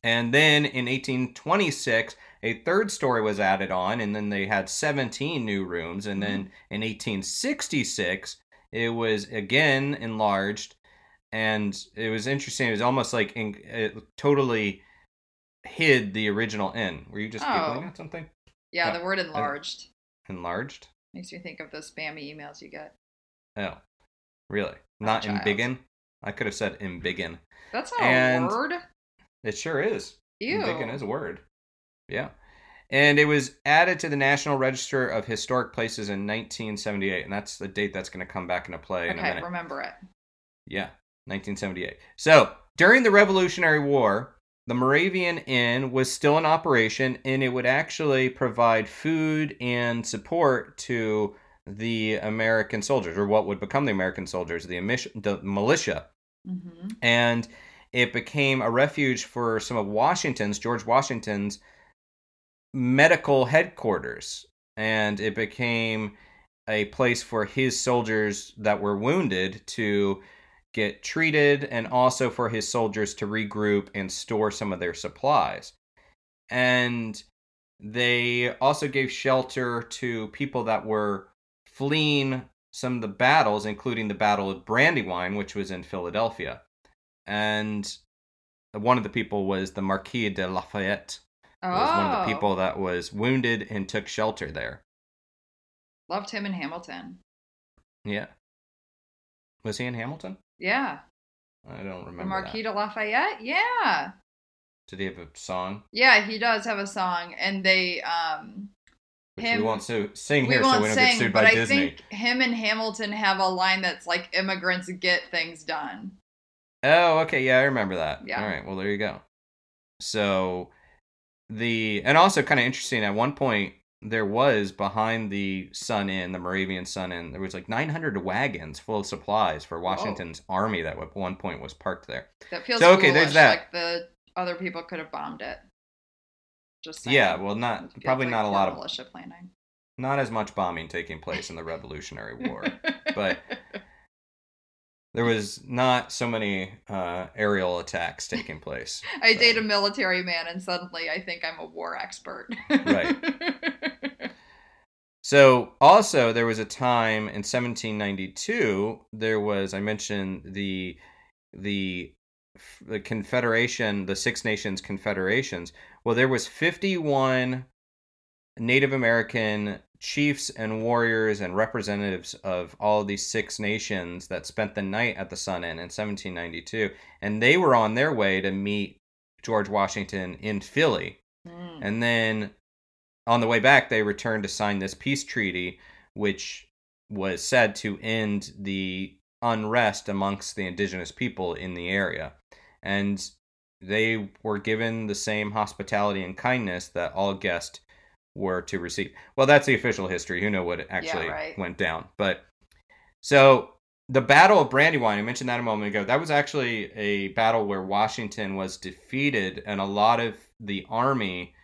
And then in 1826, a third story was added on, and then they had 17 new rooms. And then mm-hmm. in 1866, it was again enlarged and it was interesting. It was almost like in, it totally hid the original inn. Were you just giggling Oh. at something? Yeah, Yeah. the word enlarged Enlarged? makes me think of those spammy emails you get. Oh, really? Not embiggen? I could have said embiggen. That's not And- a word. It sure is. Ew. Is a word. Yeah. And it was added to the National Register of Historic Places in 1978, and that's the date that's going to come back into play in a Okay, minute. remember it. Yeah, 1978. So during the Revolutionary War, the Moravian Inn was still in operation, and it would actually provide food and support to the American soldiers, or what would become the American soldiers, the, amish- the militia. hmm And it became a refuge for some of Washington's, George Washington's medical headquarters. And it became a place for his soldiers that were wounded to get treated and also for his soldiers to regroup and store some of their supplies. And they also gave shelter to people that were fleeing some of the battles, including the Battle of Brandywine, which was in Philadelphia. And one of the people was the Marquis de Lafayette, Oh, was one of the people that was wounded and took shelter there. loved him in Hamilton. Yeah. Was he in Hamilton? Yeah, I don't the remember. Marquis that. de Lafayette. Yeah, Did he have a song? yeah, he does have a song, and they um Which Him- we won't su- sing we here so we don't get sing, sued but by I Disney. think him and Hamilton have a line that's like immigrants get things done. Oh, okay, yeah, I remember that. Yeah. All right, well there you go. So the and also kind of interesting at one point there was behind the Sun Inn, the Moravian Sun Inn, there was like 900 wagons full of supplies for Washington's army that at one point was parked there. That feels So, okay, there's that. Like the other people could have bombed it. Just saying. Yeah, well, not probably like not a lot of militia planning. not as much bombing taking place in the Revolutionary War, but there was not so many uh, aerial attacks taking place. I So- date a military man, and suddenly I think I'm a war expert. Right. So also there was a time in 1792 there was I mentioned the the the confederation the Six Nations confederations well there was 51 Native American chiefs and warriors and representatives of all of these six nations that spent the night at the Sun Inn in 1792 and they were on their way to meet George Washington in Philly Mm. and then on the way back, they returned to sign this peace treaty, which was said to end the unrest amongst the indigenous people in the area. And they were given the same hospitality and kindness that all guests were to receive. Well, that's the official history. Who know what actually right. went down? But so the Battle of Brandywine, I mentioned that a moment ago. That was actually a battle where Washington was defeated, and a lot of the army,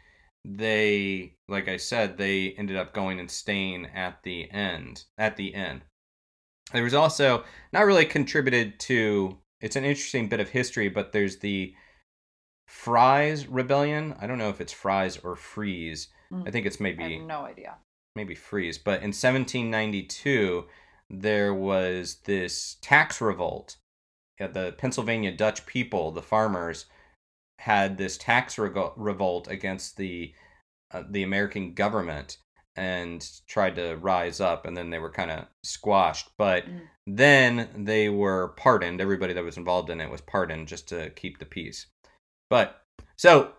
they, like I said, they ended up going and staying at the end. At the end, there was also not really contributed to. It's an interesting bit of history, but there's the Fries Rebellion. I don't know if it's Fries or Freeze. Mm. I think it's I maybe have no idea. maybe freeze. But in 1792, there was this tax revolt. The Pennsylvania Dutch people, the farmers, had this tax rego- revolt against the uh, the American government and tried to rise up, and then they were kind of squashed. But Mm. then they were pardoned. Everybody that was involved in it was pardoned just to keep the peace. But so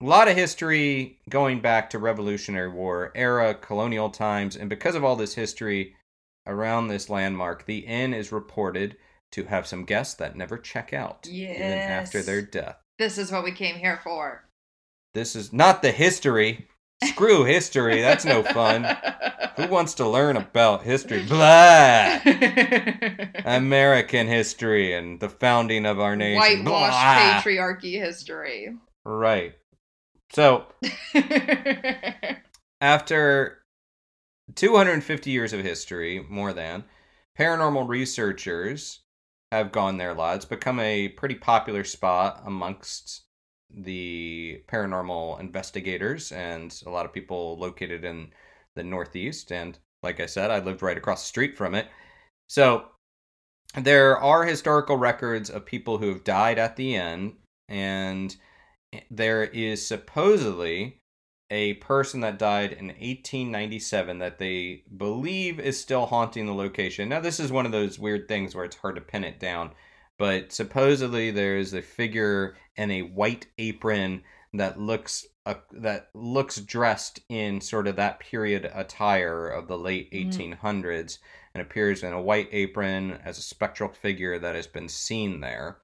a lot of history going back to Revolutionary War era, colonial times, and because of all this history around this landmark, the inn is reported to have some guests that never check out even after their death. This is what we came here for. This is not the history. Screw history. That's no fun. Who wants to learn about history? Blah. American history and the founding of our nation. Whitewash Blah. patriarchy history. Right. So after 250 years of history, more than, paranormal researchers have gone there, lads. Become a pretty popular spot amongst the paranormal investigators and a lot of people located in the Northeast. And like I said, I lived right across the street from it. So there are historical records of people who have died at the inn, and there is supposedly a person that died in 1897 that they believe is still haunting the location. Now, this is one of those weird things where it's hard to pin it down, but supposedly there is a figure in a white apron that looks uh, that looks dressed in sort of that period attire of the late Mm. 1800s and appears in a white apron as a spectral figure that has been seen there.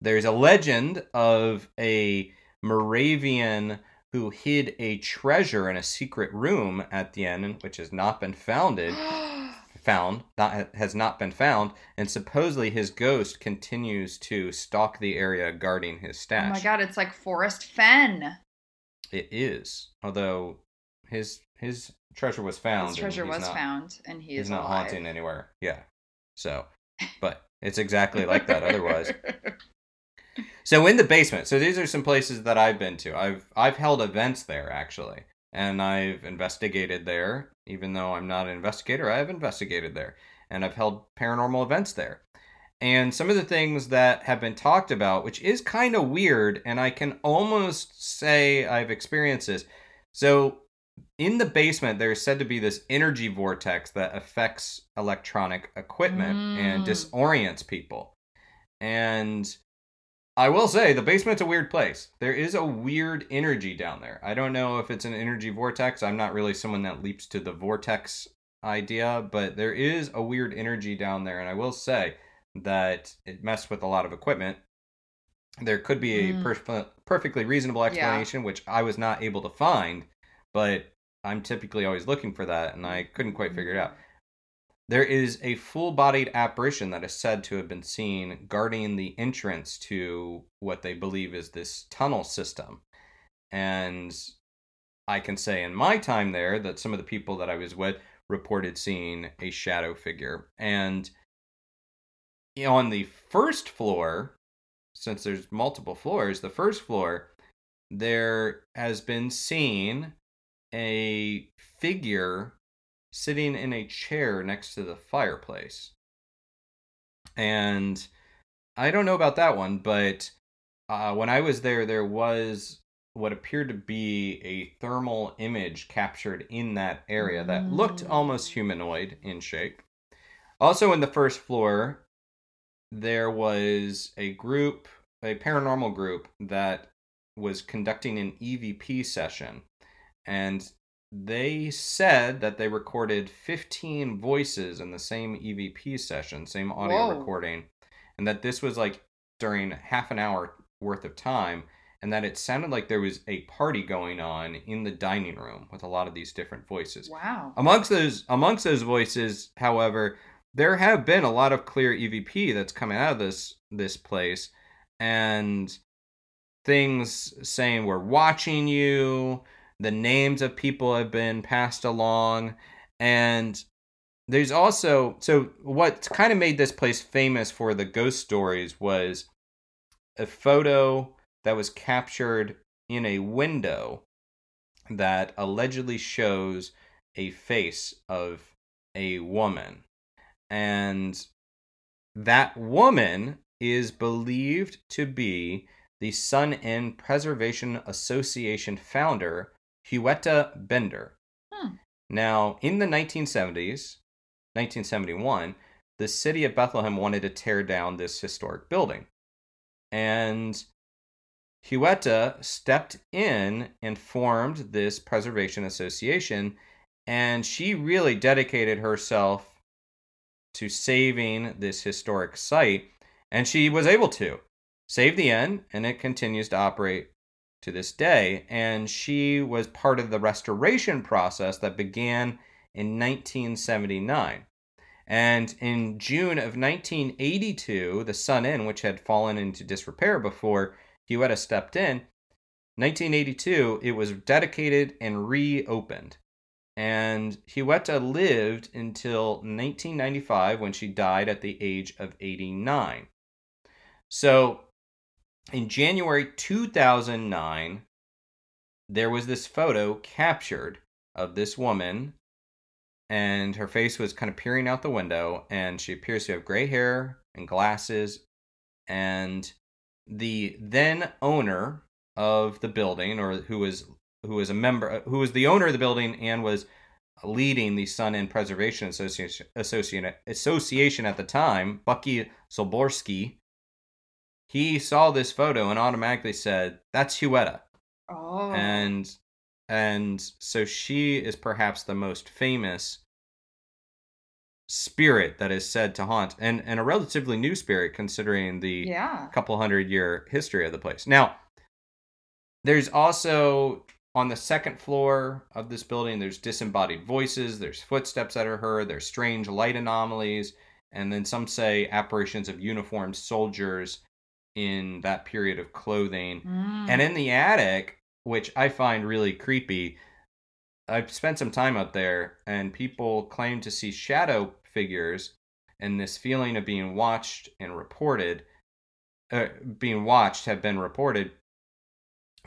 There's a legend of a Moravian who hid a treasure in a secret room at the end, which has not been founded, found, not has not been found, and supposedly his ghost continues to stalk the area guarding his stash. Oh my god, it's like Forrest Fenn. It is, although his his treasure was found. His treasure was not- found, and he he's is not alive. haunting anywhere. Yeah, so, but it's exactly like that otherwise. So in the basement. So these are some places that I've been to. I've I've held events there actually, and I've investigated there. Even though I'm not an investigator, I have investigated there, and I've held paranormal events there. And some of the things that have been talked about, which is kind of weird, and I can almost say I've experienced this. So in the basement, there's said to be this energy vortex that affects electronic equipment and Mm. disorients people. And I will say the basement's a weird place. There is a weird energy down there. I don't know if it's an energy vortex. I'm not really someone that leaps to the vortex idea, but there is a weird energy down there. And I will say that it messed with a lot of equipment. There could be a Mm. perf- perfectly reasonable Yeah. explanation, which I was not able to find, but I'm typically always looking for that, and I couldn't quite figure it out. There is a full bodied apparition that is said to have been seen guarding the entrance to what they believe is this tunnel system. and I can say in my time there that some of the people that I was with reported seeing a shadow figure. And on the first floor, since there's multiple floors, the first floor, there has been seen a figure sitting in a chair next to the fireplace. And I don't know about that one, but uh, when I was there, there was what appeared to be a thermal image captured in that area that looked Mm. almost humanoid in shape. Also, in the first floor, there was a group, a paranormal group that was conducting an EVP session. And they said that they recorded 15 voices in the same EVP session, same audio Whoa. recording, and that this was like during half an hour worth of time, and that it sounded like there was a party going on in the dining room with a lot of these different voices. Wow. Amongst those amongst those voices, however, there have been a lot of clear EVP that's coming out of this this place and things saying we're watching you, the names of people have been passed along and there's also so what kind of made this place famous for the ghost stories was a photo that was captured in a window that allegedly shows a face of a woman. And that woman is believed to be the Sun Inn Preservation Association founder, Hughetta Bender. Hmm. Now, in the 1970s, 1971, the city of Bethlehem wanted to tear down this historic building. And Hughetta stepped in and formed this preservation association, and she really dedicated herself to saving this historic site, and she was able to save the inn, and it continues to operate to this day. And she was part of the restoration process that began in 1979. And in June of 1982, the Sun Inn, which had fallen into disrepair before Hughetta stepped in, 1982, it was dedicated and reopened. And Hughetta lived until 1995 when she died at the age of 89. So in January 2009, there was this photo captured of this woman, and her face was kind of peering out the window, and she appears to have gray hair and glasses. And the then owner of the building, or who was who was a member, uh, who was the owner of the building and was leading the Sun Inn Preservation Association, Association, Association at the time, Bucky Soborski, he saw this photo and automatically said, "That's Hughetta," Oh. and and so she is perhaps the most famous spirit that is said to haunt, and and a relatively new spirit considering the yeah. couple hundred year history of the place. Now, there's also on the second floor of this building, there's disembodied voices, there's footsteps that are heard, there's strange light anomalies, and then some say apparitions of uniformed soldiers in that period of clothing. Mm. And in the attic, which I find really creepy, I've spent some time out there, and people claim to see shadow figures and this feeling of being watched and reported, uh, being watched have been reported.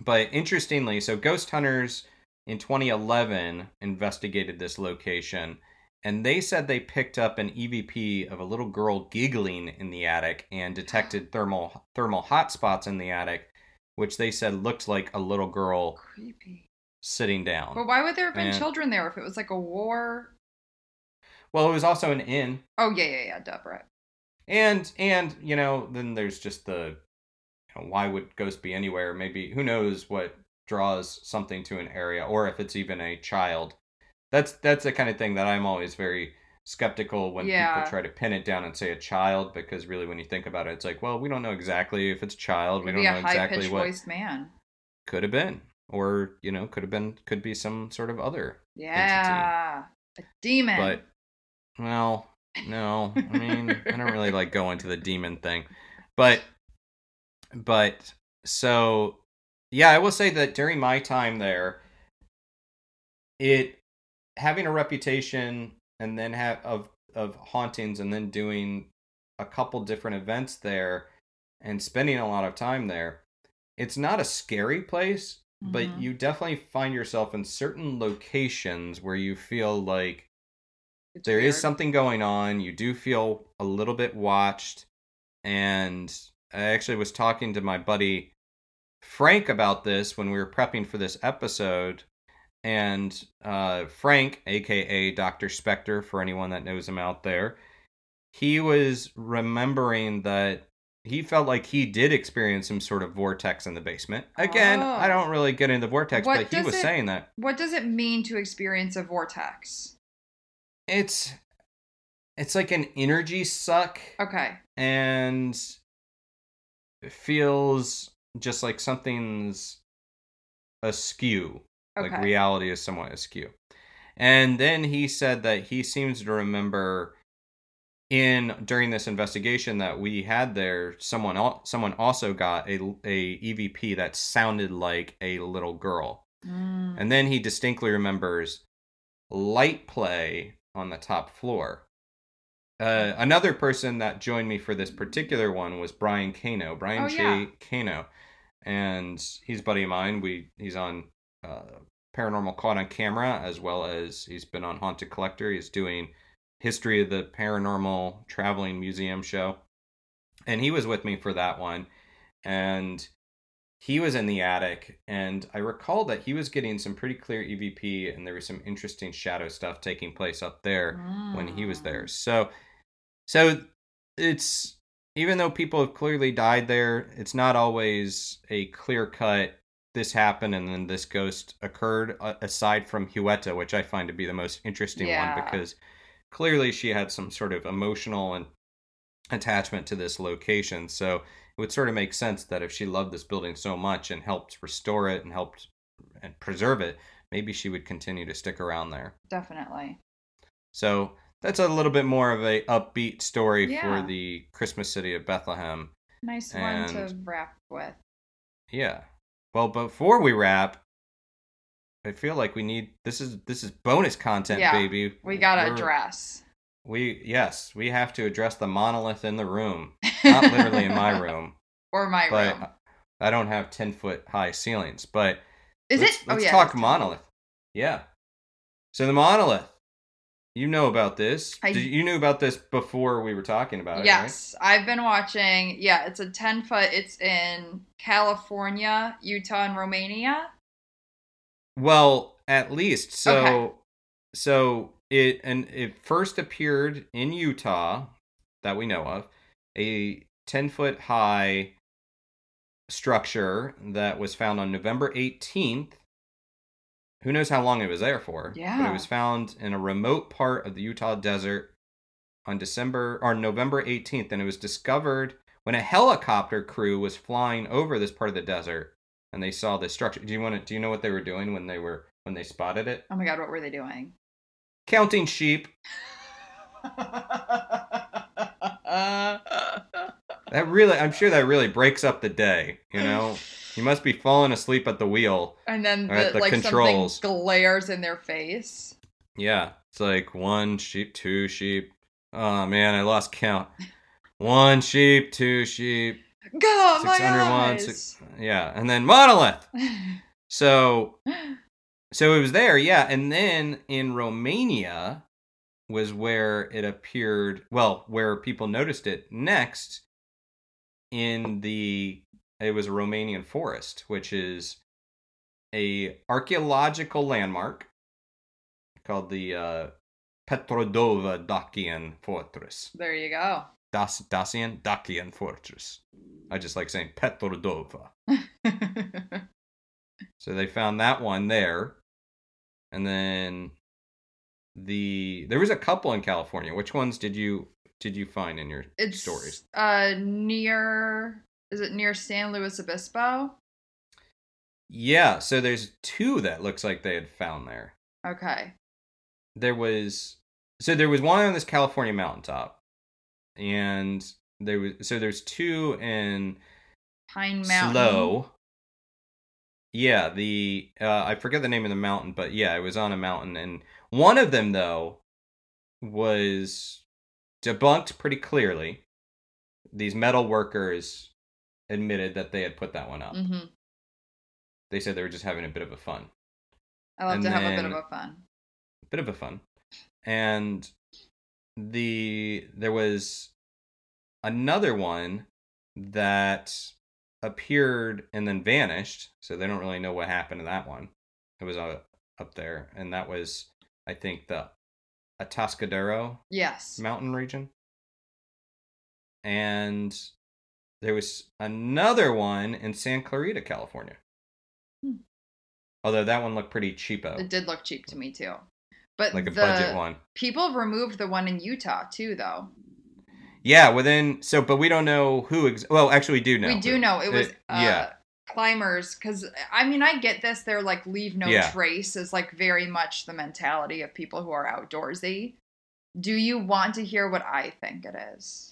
But interestingly, so ghost hunters in 2011 investigated this location, and they said they picked up an EVP of a little girl giggling in the attic and detected thermal thermal hotspots in the attic, which they said looked like a little girl creepy. sitting down. But why would there have been And- children there if it was like a war? Well, it was also an inn, Oh yeah, yeah, yeah, duh, right. and and you know then there's just the you know, why would ghosts be anywhere? Maybe who knows what draws something to an area, or if it's even a child. That's that's the kind of thing that I'm always very skeptical when Yeah. people try to pin it down and say a child, because really when you think about it, it's like, well, we don't know exactly if it's a child. We don't know high exactly pitched what voiced man. could have been, or you know, could have been, could be some sort of other Yeah, a demon. But well, no. I mean, I don't really like going to the demon thing. But but so yeah, I will say that during my time there, it having a reputation and then have of of hauntings and then doing a couple different events there and spending a lot of time there. It's not a scary place, but Mhm. you definitely find yourself in certain locations where you feel like It's there is weird. something going on. You do feel a little bit watched. And I actually was talking to my buddy Frank about this when we were prepping for this episode. And uh, Frank, aka Dr. Spectre, for anyone that knows him out there, he was remembering that he felt like he did experience some sort of vortex in the basement. Again, I Oh. don't really get into the vortex, What but he was it- saying that What does it mean to experience a vortex? it's it's like an energy suck Okay. and it feels just like something's askew Okay. like reality is somewhat askew and then he said that he seems to remember in during this investigation that we had there someone al- someone also got a a EVP that sounded like a little girl Mm. and then he distinctly remembers light play on the top floor. Uh, another person that joined me for this particular one was Brian Cano, Brian Oh, J. yeah. Cano, and he's a buddy of mine. We he's on uh, Paranormal Caught on Camera as well as he's been on Haunted Collector. He's doing History of the Paranormal Traveling Museum show, and he was with me for that one, and he was in the attic and i recall that he was getting some pretty clear evp and there was some interesting shadow stuff taking place up there when he was there Mm. so so it's even though people have clearly died there it's not always a clear cut this happened and then this ghost occurred a- aside from Hughetta which i find to be the most interesting Yeah. one because clearly she had some sort of emotional and attachment to this location so it would sort of make sense that if she loved this building so much and helped restore it and helped and preserve it maybe she would continue to stick around there Definitely. so that's a little bit more of a upbeat story Yeah. for the Christmas city of Bethlehem. Nice one to wrap with. Yeah. Well, before we wrap, I feel like we need this is this is bonus content, Yeah, baby. We gotta We're- address. We yes, we have to address the monolith in the room. Not literally in my room, or my but room. I don't have ten foot high ceilings. But Is let's, it? Let's oh yeah. talk monolith. Yeah. So the monolith. You know about this. I- you knew about this before we were talking about it, right? Yes, I've been watching. Yeah, it's a 10 foot. It's in California, Utah, and Romania. Well, at least so. Okay. So it and it first appeared in Utah that we know of, a ten foot high structure that was found on November eighteenth. Who knows how long it was there for? But Yeah. it was found in a remote part of the Utah desert on December or November eighteenth, and it was discovered when a helicopter crew was flying over this part of the desert and they saw this structure. Do you want to? Do you know what they were doing when they were when they spotted it? Oh my god, what were they doing? Counting sheep. That really, I'm sure that really breaks up the day. You know, you must be falling asleep at the wheel. and then the, the like controls. something glares in their face. Yeah, it's like one sheep, two sheep. Oh man, I lost count. One sheep, two sheep, God, my six under one, eyes. six. Yeah, and then monolith. So So it was there, yeah. And then in Romania was where it appeared, well, where people noticed it next in the it was a Romanian forest, which is a archaeological landmark called the uh, Petrodava Dacian Fortress. there you go. Das Dacian Dacian Fortress. I just like saying Petrodava. So they found that one there. And then the there was a couple in California. Which ones did you did you find in your it's stories? uh near is it near San Luis Obispo? Yeah, so there's two that looks like they had found there. Okay. There was so there was one on this California mountaintop. And there was so there's two in Pine Mountain. Slow. Yeah, the uh, I forget the name of the mountain, but yeah, it was on a mountain, and one of them though was debunked pretty clearly. These metal workers admitted that they had put that one up. hmm They said they were just having a bit of a fun, I love And to have a bit of a fun. A bit of a fun, and the there was another one that appeared and then vanished, so they don't really know what happened to that one. It was uh, up there, and that was I think the Atascadero Yes. mountain region. And there was another one in San Clarita, California. Hmm. Although that one looked pretty cheapo, It did look cheap to me too. But like a the budget one. people removed the one in Utah too, though. Yeah, within so, but we don't know who. Ex- well, actually, we do know. we do know it was It- uh, yeah. climbers because I mean I get this. They're like leave no Yeah. trace is like very much the mentality of people who are outdoorsy. Do you want to hear what I think it is?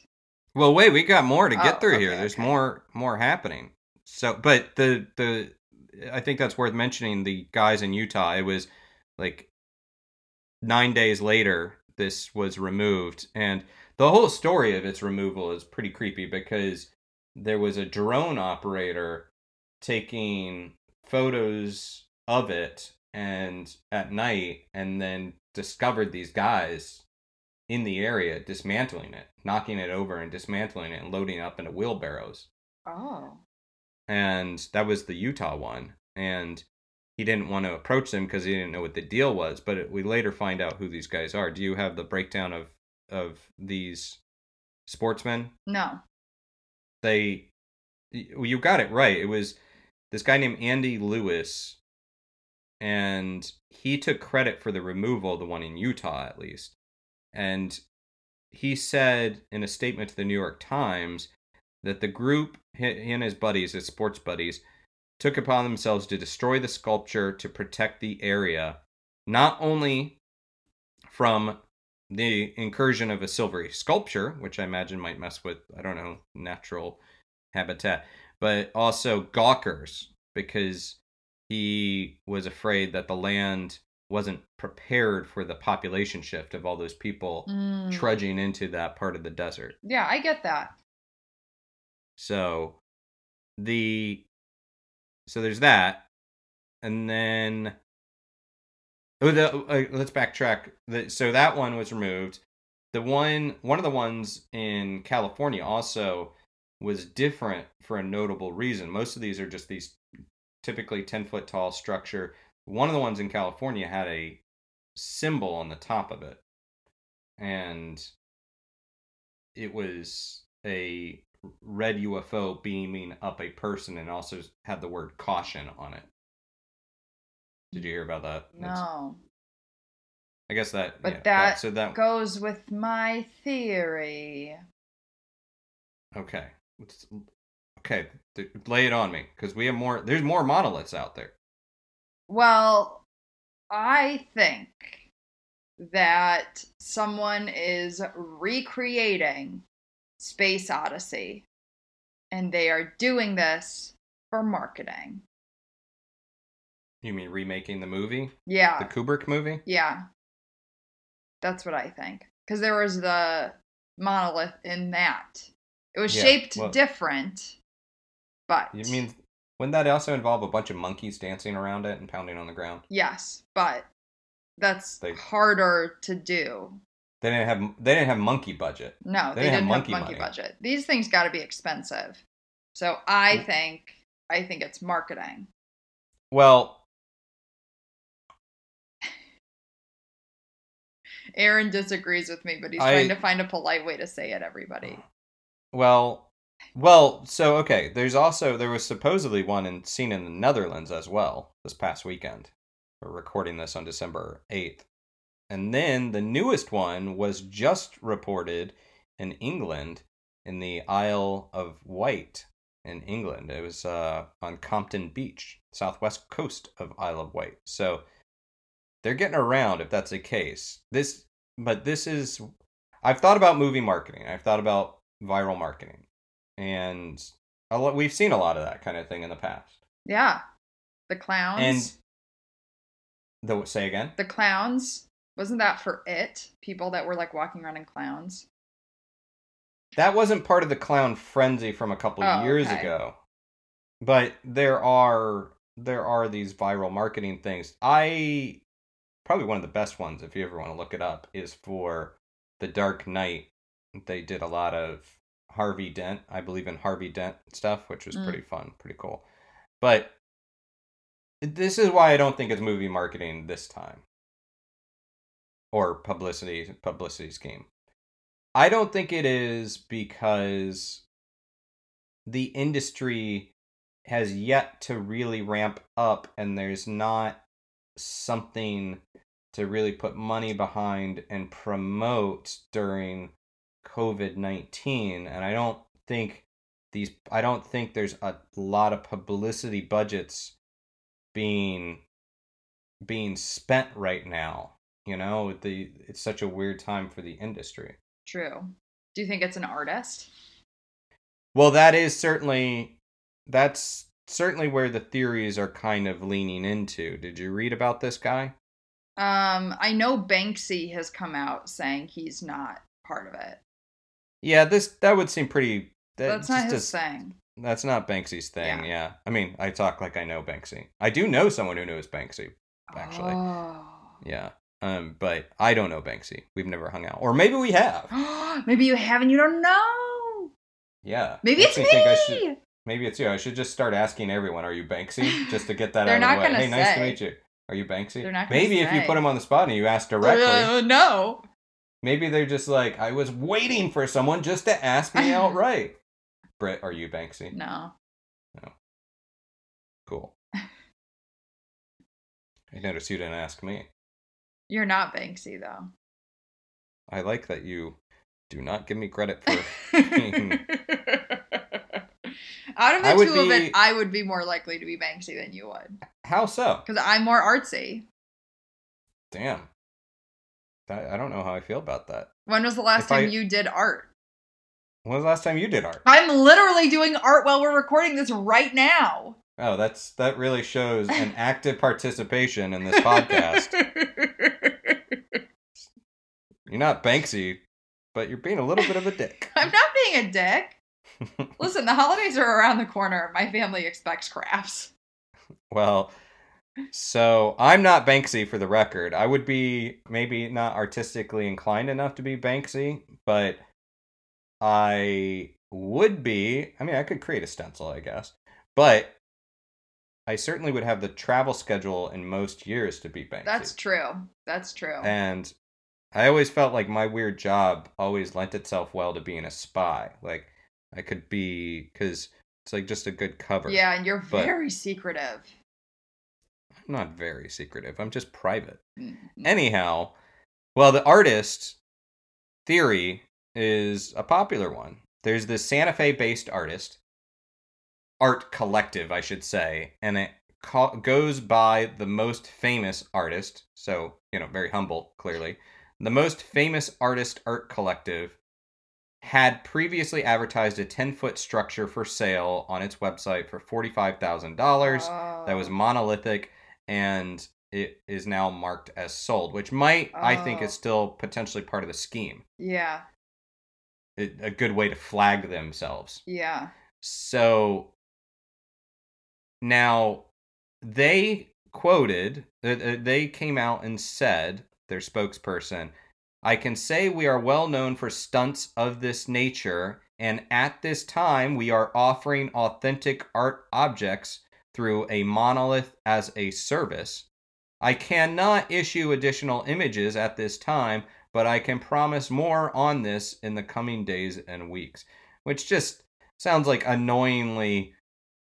Well, wait, we got more to get Oh, through here. There's okay. more more happening. So, but the the I think that's worth mentioning. The guys in Utah, it was like nine days later. This was removed, and the whole story of its removal is pretty creepy because there was a drone operator taking photos of it and at night and then discovered these guys in the area dismantling it knocking it over and dismantling it and loading it up into wheelbarrows. Oh, and that was the utah one. And he didn't want to approach them because he didn't know what the deal was but it, we later find out who these guys are. Do you have the breakdown of of these sportsmen? No. they you you got it right. It was this guy named andy lewis and he took credit for the removal the one in utah at least and he said in a statement to the new york times that the group he and his buddies his sports buddies took upon themselves to destroy the sculpture to protect the area not only from the incursion of a silvery sculpture, which I imagine might mess with, I don't know, natural habitat, but also gawkers, because he was afraid that the land wasn't prepared for the population shift of all those people Mm. trudging into that part of the desert. Yeah, I get that. So the so there's that, and then oh the uh, let's backtrack. The, so that one was removed. The one one of the ones in California also was different for a notable reason. Most of these are just these typically ten foot tall structure. One of the ones in California had a symbol on the top of it, and it was a red UFO beaming up a person and also had the word caution on it. Did you hear about that? That's- No. I guess that. But yeah, that so that goes with my theory. okay. Okay, lay it on me because we have more. There's more monoliths out there. Well, I think that someone is recreating Space Odyssey and they are doing this for marketing. You mean remaking the movie, Yeah. the Kubrick movie? Yeah. That's what I think. Because there was the monolith in that. It was Yeah, shaped well- different, but. You mean wouldn't that also involve a bunch of monkeys dancing around it and pounding on the ground? Yes, but that's They- harder to do. They didn't have. They didn't have monkey budget. No, They they, didn't have monkey have monkey budget. These things got to be expensive. So I think I think it's marketing. Well, Aaron disagrees with me, but he's I- trying to find a polite way to say it. Everybody. Well, well, so okay. There's also there was supposedly one in seen in the Netherlands as well this past weekend. We're recording this on December eighth, and then the newest one was just reported in England in the Isle of Wight in England. It was uh, on Compton Beach, southwest coast of Isle of Wight. So they're getting around if that's the case. This, but this is. I've thought about movie marketing. I've thought about viral marketing, and a lot, we've seen a lot of that kind of thing in the past. Yeah. The clowns. And the say again. the clowns. Wasn't that for it? People that were like walking around in clowns. That wasn't part of the clown frenzy from a couple Oh, years okay. ago. But there are there are these viral marketing things. I probably one of the best ones if you ever want to look it up is for The Dark Knight. They did a lot of Harvey Dent, I believe in Harvey Dent stuff, which was Mm. pretty fun, pretty cool. But this is why I don't think it's movie marketing this time. Or publicity publicity scheme. I don't think it is because the industry has yet to really ramp up and there's not something to really put money behind and promote during COVID-19 and I don't think these I don't think there's a lot of publicity budgets being being spent right now. You know, the it's such a weird time for the industry. True. Do you think it's an artist? Well, that is certainly that's certainly where the theories are kind of leaning into. Did you read about this guy? Um, I know Banksy has come out saying he's not part of it. Yeah, this that would seem pretty. That That's not his as- thing. That's not Banksy's thing. Yeah. Yeah. I mean, I talk like I know Banksy. I do know someone who knows Banksy. Actually. Oh. Yeah. Um, but I don't know Banksy. We've never hung out, or maybe we have. Maybe you have and you don't know. Yeah. Maybe it's me. me think I should- Maybe it's you. I should just start asking everyone, "Are you Banksy?" Just to get that out of the way. Hey, nice to meet you. Are you Banksy? They're not gonna Maybe if you put him on the spot and you ask directly, Uh, no. Maybe they're just like, "I was waiting for someone just to ask me outright." Britt, are you Banksy? No. No. Cool. I noticed you didn't ask me. You're not Banksy though. I like that you do not give me credit for. Out of the I two of it, I would be more likely to be Banksy than you would. How so? Because I'm more artsy. Damn. I don't know how I feel about that. When was the last If time I- you did art? When was the last time you did art? I'm literally doing art while we're recording this right now. Oh, that's that really shows an active participation in this podcast. You're not Banksy, but you're being a little bit of a dick. I'm not being a dick. Listen, the holidays are around the corner. My family expects crafts. Well, so I'm not Banksy for the record. I would be maybe not artistically inclined enough to be Banksy, but I would be. I mean, I could create a stencil, I guess, but I certainly would have the travel schedule in most years to be Banksy. That's true. That's true. And I always felt like my weird job always lent itself well to being a spy. Like I could be because it's like just a good cover. yeah, and you're but- very secretive. I'm not very secretive. I'm just private. Mm, Anyhow, well, the artist theory is a popular one. There's this Santa Fe based artist, art collective, I should say, and it ca- goes by the most famous artist. So, you know, very humble, clearly. The most famous artist art collective had previously advertised a 10 foot structure for sale on its website for $45,000 that was Oh. monolithic and it is now marked as sold, which might, I think, Oh. is still potentially part of the scheme. Yeah, It, a good way to flag themselves. yeah. So now they quoted, uh, uh, they came out and said, their spokesperson, I can say we are well known for stunts of this nature, and at this time we are offering authentic art objects through a monolith as a service. I cannot issue additional images at this time, but I can promise more on this in the coming days and weeks. Which just sounds like annoyingly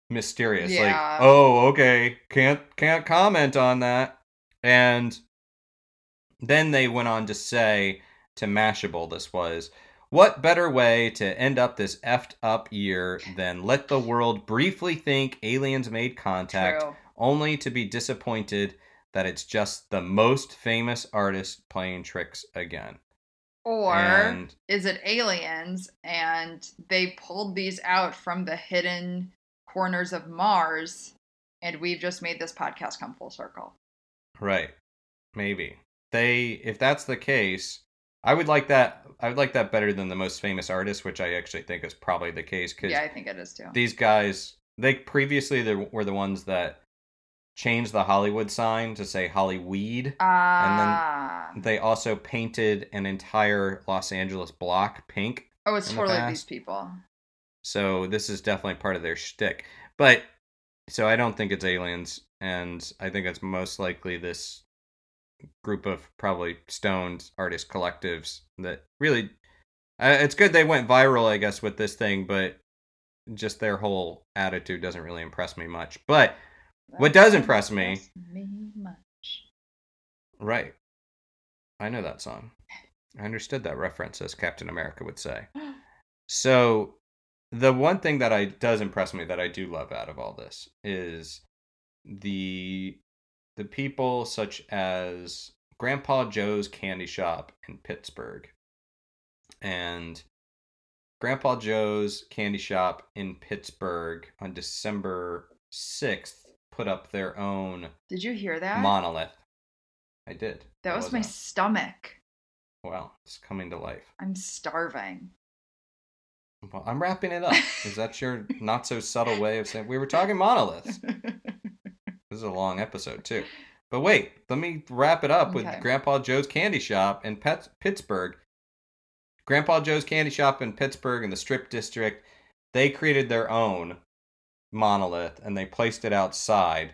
mysterious. Yeah. Like, oh, okay, can't can't comment on that. And then they went on to say to Mashable, this was, what better way to end up this effed up year than let the world briefly think aliens made contact, True. only to be disappointed that it's just the most famous artist playing tricks again. Or And- is it aliens and they pulled these out from the hidden corners of Mars And we've just made this podcast come full circle. Right. Maybe. They if that's the case, I would like that I would like that better than the most famous artist, which I actually think is probably the case cuz Yeah, I think it is too. these guys they previously they were the ones that changed the Hollywood sign to say Hollyweed. Ah. And then they also painted an entire Los Angeles block pink. oh, it's in the totally these people. So this is definitely part of their shtick. But so I don't think it's aliens, and I think it's most likely this group of probably stoned artist collectives that really. Uh, it's good they went viral, I guess, with this thing, but just their whole attitude doesn't really impress me much. But What does impress me- Impress me much. right, I know that song. I understood that reference, as Captain America would say. So the one thing that I does impress me that I do love out of all this is the the people such as Grandpa Joe's Candy Shop in Pittsburgh and Grandpa Joe's Candy Shop in Pittsburgh on December 6th put up their own Did you hear that? monolith. I did. that What was my stomach. Well, it's coming to life. I'm starving. Well, I'm wrapping it up. Is that your not so subtle way of saying we were talking monoliths? This is a long episode too. But wait, let me wrap it up with Okay. Grandpa Joe's Candy Shop in Pet- Pittsburgh. Grandpa Joe's Candy Shop in Pittsburgh in the Strip District, they created their own monolith and they placed it outside.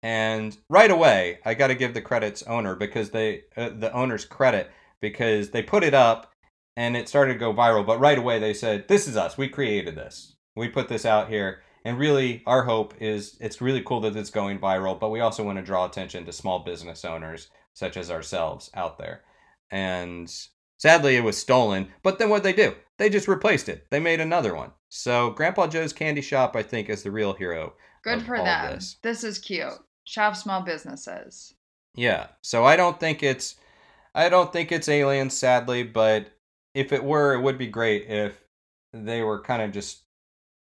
And right away, I got to give the credits owner because they uh, the owner's credit because they put it up and it started to go viral. But right away, they said, "This is us. We created this. We put this out here." And really, our hope is it's really cool that it's going viral, but we also want to draw attention to small business owners such as ourselves out there. And sadly, it was stolen. But then what they do? They just replaced it. They made another one. So Grandpa Joe's Candy Shop, I think, is the real hero. Good for them. this. This. is cute. Shop small businesses. Yeah. So I don't think it's I don't think it's aliens sadly, but if it were it would be great if they were kind of just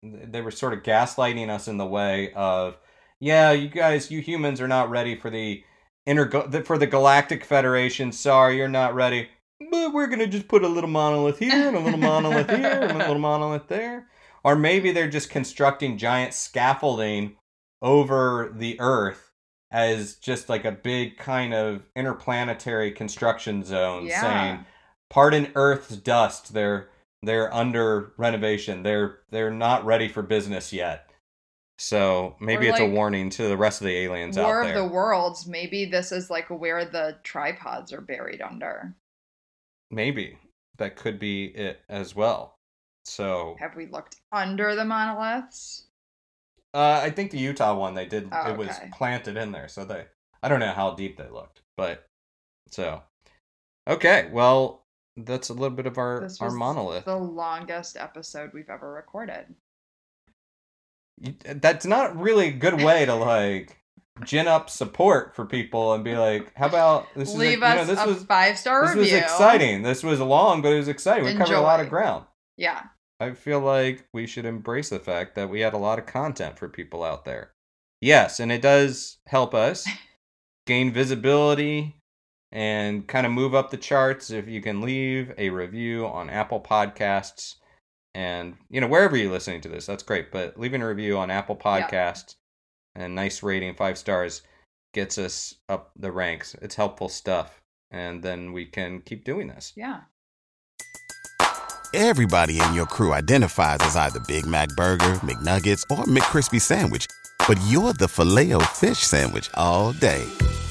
they were sort of gaslighting us in the way of yeah, you guys you humans are not ready for the inter for the galactic federation. Sorry, you're not ready. But we're going to just put a little monolith here and a little monolith here and a little monolith there. Or maybe they're just constructing giant scaffolding over the earth as just like a big kind of interplanetary construction zone Yeah. saying pardon earth's dust they're they're under renovation they're they're not ready for business yet so maybe Or, it's a warning to the rest of the aliens War out of there the Worlds. Maybe this is like where the tripods are buried under. maybe that could be it as well so Have we looked under the monoliths? uh, i think the utah one they did Oh, it was okay. planted in there so they i don't know how deep they looked but so okay well that's a little bit of our This our monolith the longest episode we've ever recorded. That's not really a good way to like gin up support for people and be like, how about this is a- Leave you know, us this a was five star this review. was exciting. This was long, but it was exciting. We covered a lot of ground. Yeah. I feel like we should embrace the fact that we had a lot of content for people out there. Yes, and it does help us gain visibility and kind of move up the charts if you can leave a review on Apple Podcasts and you know wherever you're listening to this. That's great, but leaving a review on Apple Yeah. Podcasts and nice rating, 5 stars gets us up the ranks. It's helpful stuff and then we can keep doing this. Yeah. Everybody in your crew identifies as either Big Mac Burger, McNuggets, or McCrispy Sandwich. But you're the filet fish Sandwich all day.